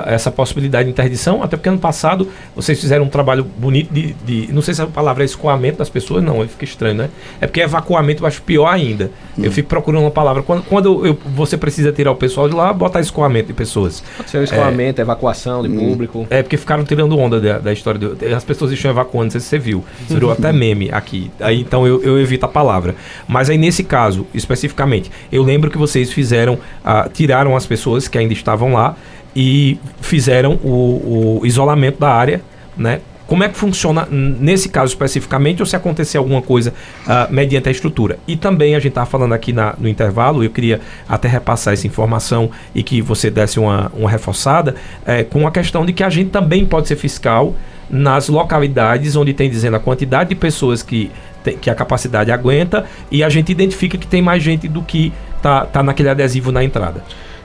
essa possibilidade de interdição, até porque ano passado vocês fizeram um trabalho bonito de, de- Não sei se a palavra é escoamento das pessoas, não, aí fica estranho, né? É porque evacuamento eu acho pior ainda. Eu fico procurando uma palavra. Quando, quando eu- você precisa tirar o pessoal de lá, botar escoamento de pessoas.
Pode ser escoamento, evacuação de público.
É, porque ficaram tirando onda da, da história. Do, as pessoas estão evacuando, não sei se você viu. Virou até meme aqui. Aí, então eu, eu evito a palavra. Mas aí nesse caso, especificamente, eu lembro que vocês fizeram, ah, tiraram as pessoas que ainda estavam lá e fizeram o, o isolamento da área, né? Como é que funciona nesse caso especificamente, ou se acontecer alguma coisa ah, mediante a estrutura? E também a gente estava falando aqui na- no intervalo, eu queria até repassar essa informação e que você desse uma, uma reforçada, eh, com a questão de que a gente também pode ser fiscal nas localidades onde tem dizendo a quantidade de pessoas que, tem- que a capacidade aguenta e a gente identifica que tem mais gente do que tá, tá naquele adesivo na entrada.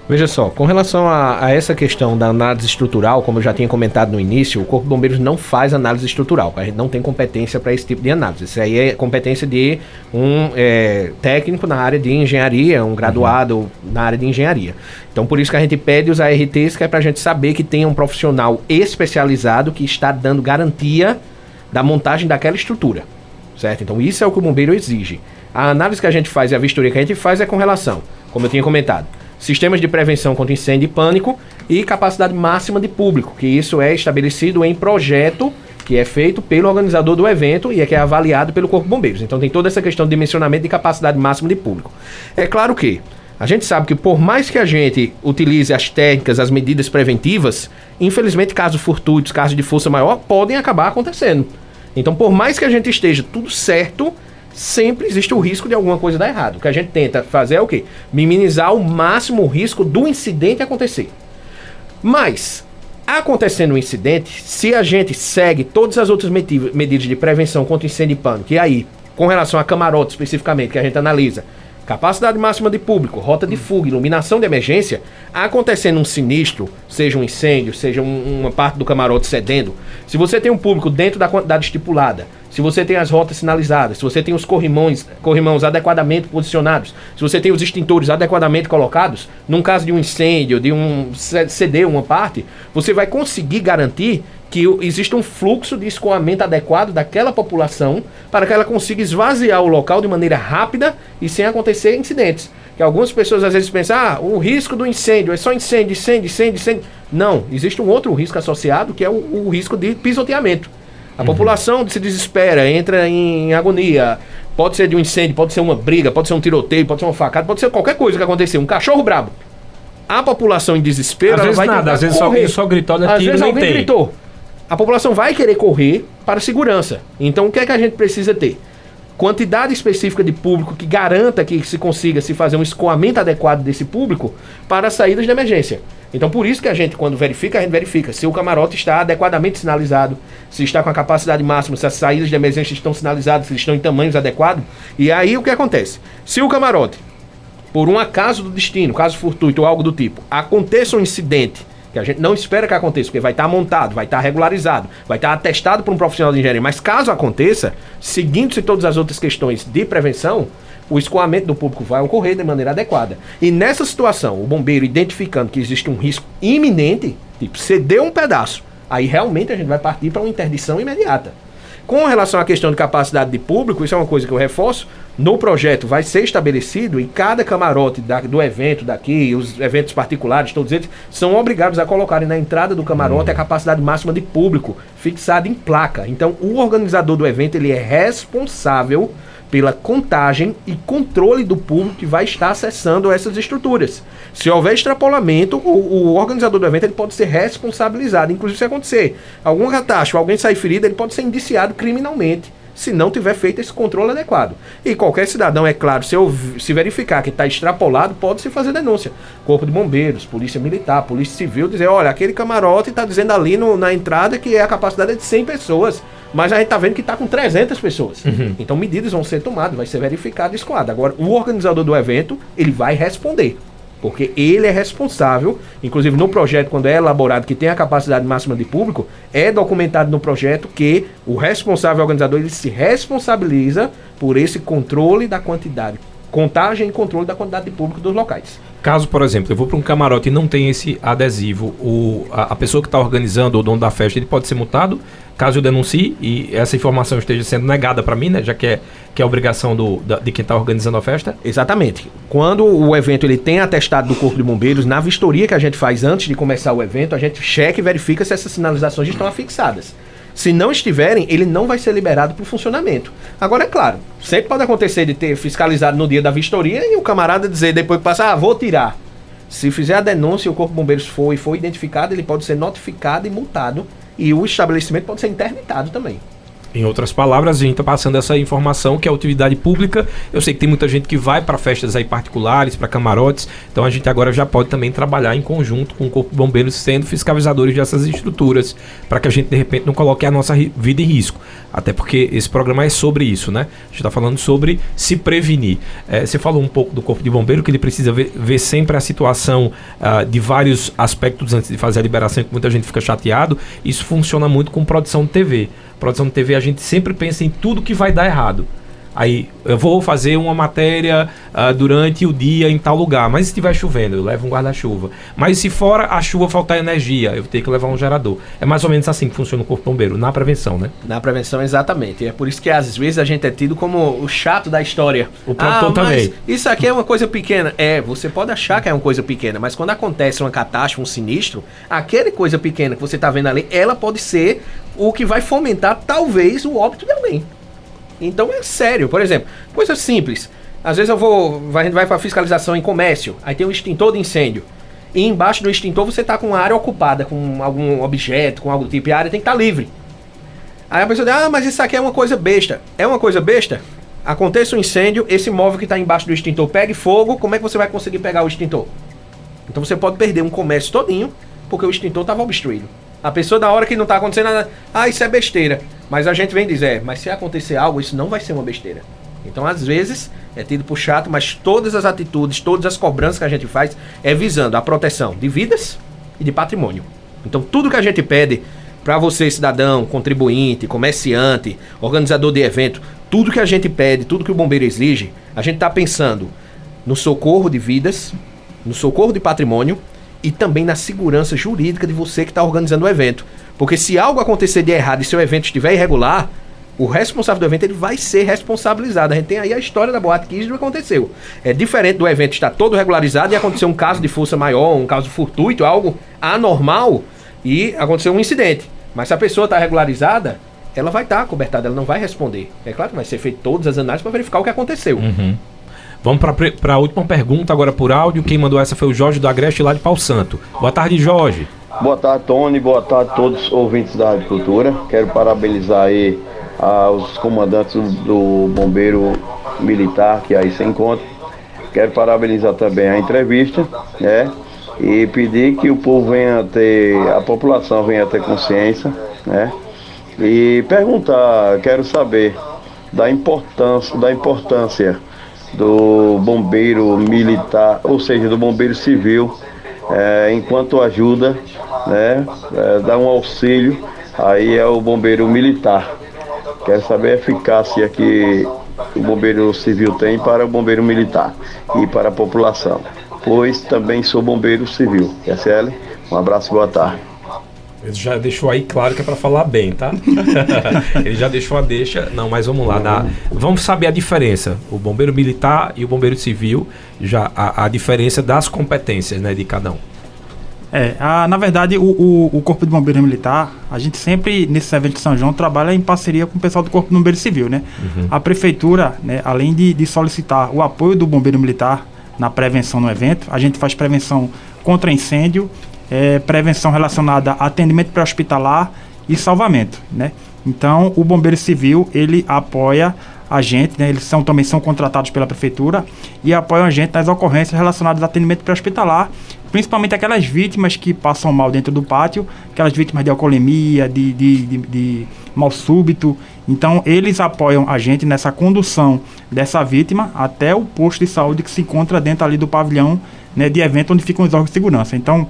Veja só, com relação a, a, essa questão da análise estrutural, como eu já tinha comentado no início, o Corpo de Bombeiros não faz análise estrutural. A gente não tem competência para esse tipo de análise. Isso aí é competência de um é, técnico na área de engenharia, um graduado uhum. na área de engenharia. Então, por isso que a gente pede os ARTs, que é para a gente saber que tem um profissional especializado que está dando garantia da montagem daquela estrutura. Certo? Então, isso é o que o bombeiro exige. A análise que a gente faz e a vistoria que a gente faz é com relação, como eu tinha comentado sistemas de prevenção contra incêndio e pânico e capacidade máxima de público, que isso é estabelecido em projeto que é feito pelo organizador do evento e é que é avaliado pelo Corpo de Bombeiros. Então tem toda essa questão de dimensionamento de capacidade máxima de público. É claro que a gente sabe que por mais que a gente utilize as técnicas, as medidas preventivas, infelizmente casos fortuitos, casos de força maior podem acabar acontecendo. Então por mais que a gente esteja tudo certo, sempre existe o risco de alguma coisa dar errado. O que a gente tenta fazer é o quê? Minimizar ao máximo o risco do incidente acontecer. Mas, acontecendo um incidente, se a gente segue todas as outras medidas de prevenção contra incêndio e pânico, e aí, com relação a camarote especificamente, que a gente analisa, capacidade máxima de público, rota de fuga, iluminação de emergência, acontecendo um sinistro, seja um incêndio, seja um, uma parte do camarote cedendo, se você tem um público dentro da quantidade estipulada, se você tem as rotas sinalizadas, se você tem os corrimões, corrimãos adequadamente posicionados, se você tem os extintores adequadamente colocados, num caso de um incêndio, de um ceder uma parte, você vai conseguir garantir que existe um fluxo de escoamento adequado daquela população para que ela consiga esvaziar o local de maneira rápida e sem acontecer incidentes. Que algumas pessoas às vezes pensam, ah, o risco do incêndio é só incêndio, incêndio, incêndio, incêndio. Não, existe um outro risco associado que é o, o risco de pisoteamento. A uhum. população se desespera, entra em agonia. Pode ser de um incêndio, pode ser uma briga, pode ser um tiroteio, pode ser uma facada, pode ser qualquer coisa que acontecer. Um cachorro brabo. A população em desespero,
às vezes vai nada, às vezes correr. só, gritou, né?
Às vezes alguém tem. gritou a população vai querer correr para segurança. Então, o que é que a gente precisa ter? Quantidade específica de público que garanta que se consiga se fazer um escoamento adequado desse público para saídas de emergência. Então, por isso que a gente, quando verifica, a gente verifica se o camarote está adequadamente sinalizado, se está com a capacidade máxima, se as saídas de emergência estão sinalizadas, se estão em tamanhos adequados. E aí o que acontece? Se o camarote, por um acaso do destino, caso fortuito ou algo do tipo, aconteça um incidente que a gente não espera que aconteça, porque vai estar montado, vai estar regularizado, vai estar atestado por um profissional de engenharia. Mas caso aconteça, seguindo-se todas as outras questões de prevenção, o escoamento do público vai ocorrer de maneira adequada. E nessa situação, o bombeiro identificando que existe um risco iminente, tipo, ceder um pedaço, aí realmente a gente vai partir para uma interdição imediata. Com relação à questão de capacidade de público, isso é uma coisa que eu reforço. No projeto vai ser estabelecido e cada camarote da, do evento daqui, os eventos particulares, todos eles, são obrigados a colocarem na entrada do camarote a capacidade máxima de público fixada em placa. Então, o organizador do evento ele é responsável pela contagem e controle do público que vai estar acessando essas estruturas. Se houver extrapolamento, o, o organizador do evento ele pode ser responsabilizado. Inclusive, se acontecer algum catástrofe, alguém sair ferido, ele pode ser indiciado criminalmente se não tiver feito esse controle adequado. E qualquer cidadão, é claro, se, eu, se verificar que está extrapolado, pode se fazer denúncia. Corpo de Bombeiros, Polícia Militar, Polícia Civil, dizer, olha, aquele camarote está dizendo ali no, na entrada que a capacidade é de 100 pessoas. Mas a gente está vendo que está com 300 pessoas. Uhum. Então medidas vão ser tomadas, vai ser verificado e escoado. Agora, o organizador do evento, ele vai responder. Porque ele é responsável, inclusive no projeto, quando é elaborado, que tem a capacidade máxima de público, é documentado no projeto que o responsável organizador ele se responsabiliza por esse controle da quantidade, contagem e controle da quantidade de público dos locais.
Caso, por exemplo, eu vou para um camarote e não tem esse adesivo, o, a, a pessoa que está organizando, o dono da festa, ele pode ser multado caso eu denuncie e essa informação esteja sendo negada para mim, né, já que é, que é obrigação do, da, de quem está organizando a festa?
Exatamente. Quando o evento ele tem atestado do Corpo de Bombeiros, na vistoria que a gente faz antes de começar o evento, a gente checa e verifica se essas sinalizações estão afixadas. Se não estiverem, ele não vai ser liberado para o funcionamento. Agora, é claro, sempre pode acontecer de ter fiscalizado no dia da vistoria e o camarada dizer depois que passar, ah, vou tirar. Se fizer a denúncia e o Corpo de Bombeiros for e foi identificado, ele pode ser notificado e multado e o estabelecimento pode ser interditado também.
Em outras palavras, a gente está passando essa informação que é utilidade pública. Eu sei que tem muita gente que vai para festas aí particulares, para camarotes, então a gente agora já pode também trabalhar em conjunto com o Corpo de Bombeiros sendo fiscalizadores dessas estruturas, para que a gente de repente não coloque a nossa vida em risco. Até porque esse programa é sobre isso, né? A gente está falando sobre se prevenir. É, você falou um pouco do Corpo de Bombeiro, que ele precisa ver, ver sempre a situação uh, de vários aspectos antes de fazer a liberação, que muita gente fica chateado. Isso funciona muito com produção de TV. Produção de TV a gente sempre pensa em tudo que vai dar errado. Aí eu vou fazer uma matéria uh, durante o dia em tal lugar, mas se estiver chovendo, eu levo um guarda-chuva. Mas se fora a chuva faltar energia, eu tenho que levar um gerador. É mais ou menos assim que funciona o Corpo Bombeiro, na prevenção, né?
Na prevenção, exatamente. É por isso que às vezes a gente é tido como o chato da história.
O produtor ah, também.
Isso aqui é uma coisa pequena. É, você pode achar que é uma coisa pequena, mas quando acontece uma catástrofe, um sinistro, aquele coisa pequena que você está vendo ali, ela pode ser o que vai fomentar talvez o óbito de alguém. Então é sério. Por exemplo, coisa simples. Às vezes eu vou, a gente vai para fiscalização em comércio, aí tem um extintor de incêndio. E embaixo do extintor você está com uma área ocupada, com algum objeto, com algum tipo, e a área tem que estar tá livre. Aí a pessoa diz, ah, mas isso aqui é uma coisa besta. É uma coisa besta? Aconteça um incêndio, esse móvel que está embaixo do extintor pegue fogo, como é que você vai conseguir pegar o extintor? Então você pode perder um comércio todinho, porque o extintor estava obstruído. A pessoa, da hora que não está acontecendo nada, ah, isso é besteira. Mas a gente vem dizer, é, mas se acontecer algo, isso não vai ser uma besteira. Então, às vezes, é tido por chato, mas todas as atitudes, todas as cobranças que a gente faz é visando a proteção de vidas e de patrimônio. Então, tudo que a gente pede para você, cidadão, contribuinte, comerciante, organizador de evento, tudo que a gente pede, tudo que o bombeiro exige, a gente está pensando no socorro de vidas, no socorro de patrimônio e também na segurança jurídica de você que está organizando o evento. Porque se algo acontecer de errado e seu evento estiver irregular, o responsável do evento ele vai ser responsabilizado. A gente tem aí a história da boate que isso aconteceu. É diferente do evento estar todo regularizado e acontecer um caso de força maior, um caso fortuito, algo anormal e acontecer um incidente. Mas se a pessoa está regularizada, ela vai estar tá cobertada, ela não vai responder. É claro que vai ser feito todas as análises para verificar o que aconteceu.
Uhum. Vamos para a última pergunta agora por áudio. Quem mandou essa foi o Jorge do Agreste lá de Pau Santo. Boa tarde, Jorge.
Boa tarde, Tony. Boa tarde a todos os ouvintes da Agricultura. Quero parabenizar aí aos comandantes do, do Bombeiro Militar que aí se encontra. Quero parabenizar também a entrevista, né? E pedir que o povo venha ter, a população venha ter consciência, né? E perguntar, quero saber da importância, da importância do bombeiro militar, ou seja, do bombeiro civil, é, enquanto ajuda, né, é, dá um auxílio, aí é o bombeiro militar. Quero saber a eficácia que o bombeiro civil tem para o bombeiro militar e para a população, pois também sou bombeiro civil. SL, um abraço e boa tarde.
Ele já deixou aí claro que é para falar bem, tá? Ele já deixou a deixa. Não, mas vamos lá. Na, vamos saber a diferença. O bombeiro militar e o bombeiro civil, já a, a diferença das competências né, de cada um.
É, a, na verdade, o, o, o, Corpo de Bombeiro Militar, a gente sempre, nesse evento de São João, trabalha em parceria com o pessoal do Corpo de Bombeiro Civil, né? Uhum. A Prefeitura, né, além de, de solicitar o apoio do Bombeiro Militar na prevenção no evento, a gente faz prevenção contra incêndio é, prevenção relacionada a atendimento pré-hospitalar e salvamento, né? Então, o Bombeiro Civil, ele apoia a gente, né? Eles são, também são contratados pela prefeitura e apoiam a gente nas ocorrências relacionadas a atendimento pré-hospitalar, principalmente aquelas vítimas que passam mal dentro do pátio, aquelas vítimas de alcoolemia, de, de, de, de mal súbito. Então, eles apoiam a gente nessa condução dessa vítima até o posto de saúde que se encontra dentro ali do pavilhão né, de evento onde ficam os órgãos de segurança. Então,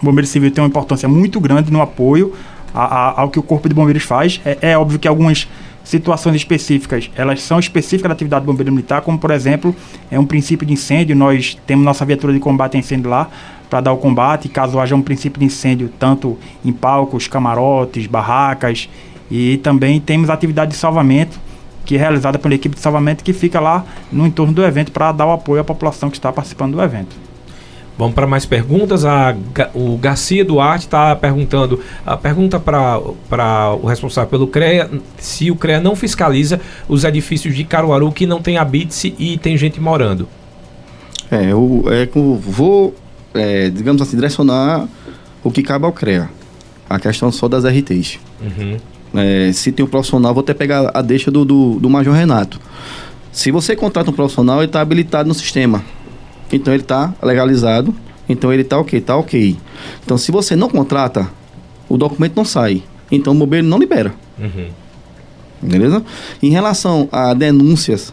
o Bombeiro Civil tem uma importância muito grande no apoio a, a, ao que o Corpo de Bombeiros faz. É, é, óbvio que algumas situações específicas, elas são específicas da atividade do Bombeiro Militar, como por exemplo, é um princípio de incêndio, nós temos nossa viatura de combate a incêndio lá para dar o combate, caso haja um princípio de incêndio, tanto em palcos, camarotes, barracas, e também temos atividade de salvamento, que é realizada pela equipe de salvamento que fica lá no entorno do evento para dar o apoio à população que está participando do evento.
Vamos para mais perguntas. A, o Garcia Duarte está perguntando, a pergunta para o responsável pelo CREA, se o CREA não fiscaliza os edifícios de Caruaru que não tem habite e tem gente morando.
É, eu, é, eu vou, é, digamos assim, direcionar o que cabe ao CREA. A questão só das RTs. Uhum. é, se tem um profissional, vou até pegar a deixa do, do, do Major Renato. Se você contrata um profissional, ele está habilitado no sistema. Então ele está legalizado. Então ele está ok, está ok. Então se você não contrata, o documento não sai. Então o bombeiro não libera.
Uhum.
Beleza? Em relação a denúncias,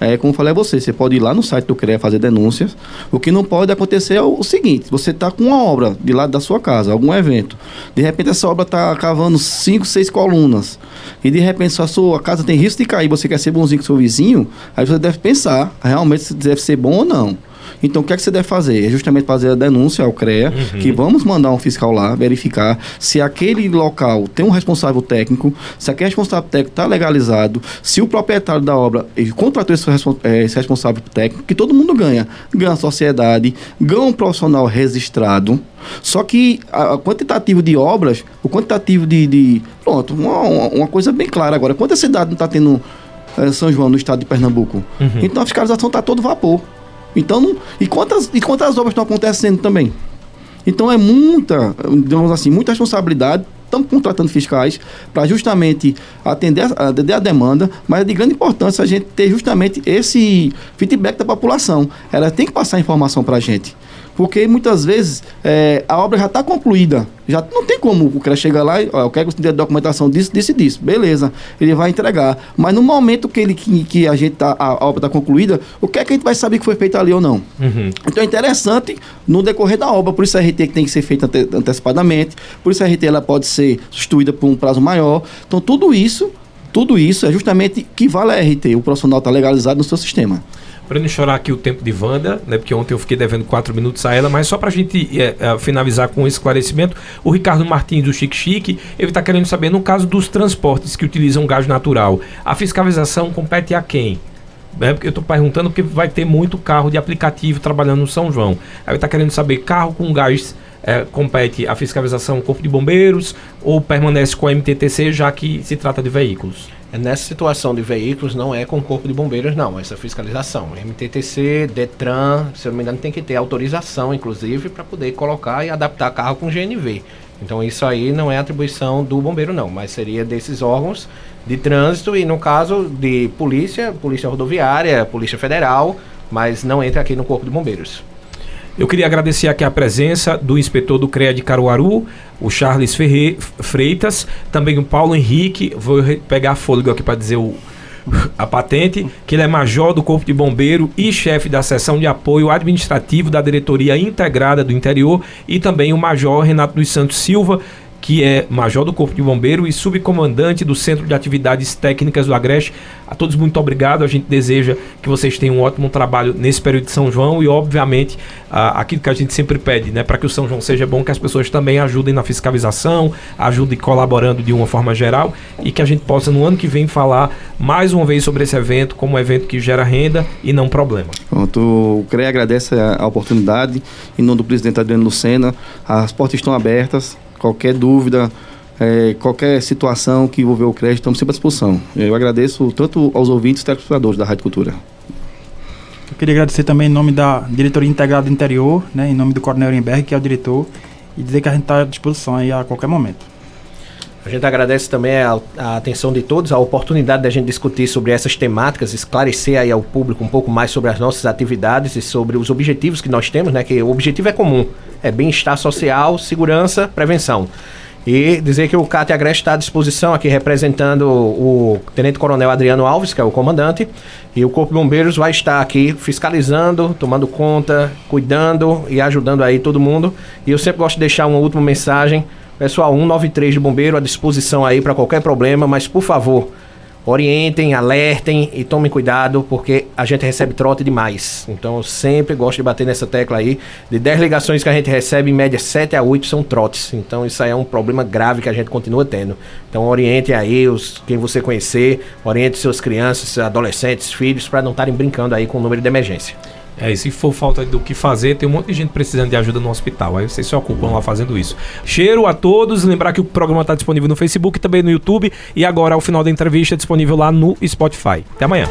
é, como eu falei a você, você pode ir lá no site do CREA fazer denúncias. O que não pode acontecer é o, seguinte: você está com uma obra de lado da sua casa, algum evento. De repente, essa obra está cavando cinco, seis colunas. E de repente, sua, sua casa tem risco de cair. Você quer ser bonzinho com seu vizinho. Aí você deve pensar realmente se deve ser bom ou não. Então, o que é que você deve fazer? É justamente fazer a denúncia ao CREA,
Uhum.
que vamos mandar um fiscal lá verificar se aquele local tem um responsável técnico, se aquele responsável técnico está legalizado, se o proprietário da obra contratou esse, eh, esse responsável técnico, que todo mundo ganha. Ganha a sociedade, ganha um profissional registrado. Só que a, a quantitativo de obras, o quantitativo de. de- pronto, uma, uma- uma coisa bem clara agora. Quantas cidades não está tendo eh, São João no estado de Pernambuco?
Uhum.
Então a fiscalização está todo vapor. Então, não- e quantas, e quantas obras estão acontecendo também? Então é muita, digamos assim, muita responsabilidade. Estamos contratando fiscais para justamente atender atender a demanda, mas é de grande importância a gente ter justamente esse feedback da população. Ela tem que passar informação para a gente. Porque muitas vezes é, a obra já está concluída. Já não tem como o cara chegar lá e ó, eu quero que você dê a documentação disso, disso e disso. Beleza, ele vai entregar. Mas no momento que, ele, que, que a, gente tá, a, a obra está concluída, o que é que a gente vai saber que foi feito ali ou não?
Uhum.
Então é interessante no decorrer da obra, por isso a RT que tem que ser feita ante- antecipadamente, por isso a RT ela pode ser substituída por um prazo maior. Então tudo isso, tudo isso é justamente que vale a RT, o profissional está legalizado no seu sistema.
Para não chorar aqui o tempo de Wanda, né? Porque ontem eu fiquei devendo quatro minutos a ela, mas só para a gente é, é, finalizar com esse esclarecimento, o Ricardo Martins do Chique Chique, ele está querendo saber, no caso dos transportes que utilizam gás natural, a fiscalização compete a quem? É porque eu estou perguntando porque vai ter muito carro de aplicativo trabalhando no São João. Aí está querendo saber, carro com gás é, compete a fiscalização ao Corpo de Bombeiros ou permanece com a MTTC, já que se trata de veículos?
Nessa situação de veículos, não é com o Corpo de Bombeiros, não, essa fiscalização. MTTC, Detran, se eu não me engano, tem que ter autorização, inclusive, para poder colocar e adaptar carro com GNV. Então, isso aí não é atribuição do bombeiro, não, mas seria desses órgãos de trânsito e, no caso de polícia, polícia rodoviária, polícia federal, mas não entra aqui no Corpo de Bombeiros.
Eu queria agradecer aqui a presença do inspetor do CREA de Caruaru, o Charles Ferre Freitas, também o Paulo Henrique, vou pegar fôlego aqui para dizer o, a patente, que ele é major do Corpo de Bombeiro e chefe da seção de apoio administrativo da Diretoria Integrada do Interior, e também o major Renato dos Santos Silva, que é major do Corpo de Bombeiro e subcomandante do Centro de Atividades Técnicas do Agreste. A todos muito obrigado. A gente deseja que vocês tenham um ótimo trabalho nesse período de São João e, obviamente, aquilo que a gente sempre pede, né, para que o São João seja bom, que as pessoas também ajudem na fiscalização, ajudem colaborando de uma forma geral e que a gente possa no ano que vem falar mais uma vez sobre esse evento como um evento que gera renda e não problema.
Pronto, o CREA agradece a oportunidade. Em nome do presidente Adriano Lucena, as portas estão abertas. Qualquer dúvida, eh, qualquer situação que envolver o CREA, estamos sempre à disposição. Eu agradeço tanto aos ouvintes e telespectadores da Rádio Cultura.
Eu queria agradecer também em nome da Diretoria Integrada do Interior, né, em nome do Coronel Ehrenberg, que é o diretor, e dizer que a gente está à disposição aí a qualquer momento.
A gente agradece também a, a atenção de todos, a oportunidade da gente discutir sobre essas temáticas, esclarecer aí ao público um pouco mais sobre as nossas atividades e sobre os objetivos que nós temos, né? Que o objetivo é comum, é bem-estar social, segurança, prevenção. E dizer que o CAT Agreste está à disposição aqui representando o Tenente Coronel Adriano Alves, que é o comandante, e o Corpo de Bombeiros vai estar aqui fiscalizando, tomando conta, cuidando e ajudando aí todo mundo. E eu sempre gosto de deixar uma última mensagem Pessoal, 193 de bombeiro à disposição aí para qualquer problema, mas por favor, orientem, alertem e tomem cuidado, porque a gente recebe trote demais. Então eu sempre gosto de bater nessa tecla aí. De 10 ligações que a gente recebe, em média 7 a 8 são trotes. Então isso aí é um problema grave que a gente continua tendo. Então orientem aí os, quem você conhecer, oriente suas crianças, seus adolescentes, filhos, para não estarem brincando aí com o número de emergência.
É, e se for falta do que fazer, tem um monte de gente precisando de ajuda no hospital. Aí vocês se ocupam lá fazendo isso. Cheiro a todos. Lembrar que o programa está disponível no Facebook, também no YouTube. E agora, ao final da entrevista, disponível lá no Spotify. Até amanhã.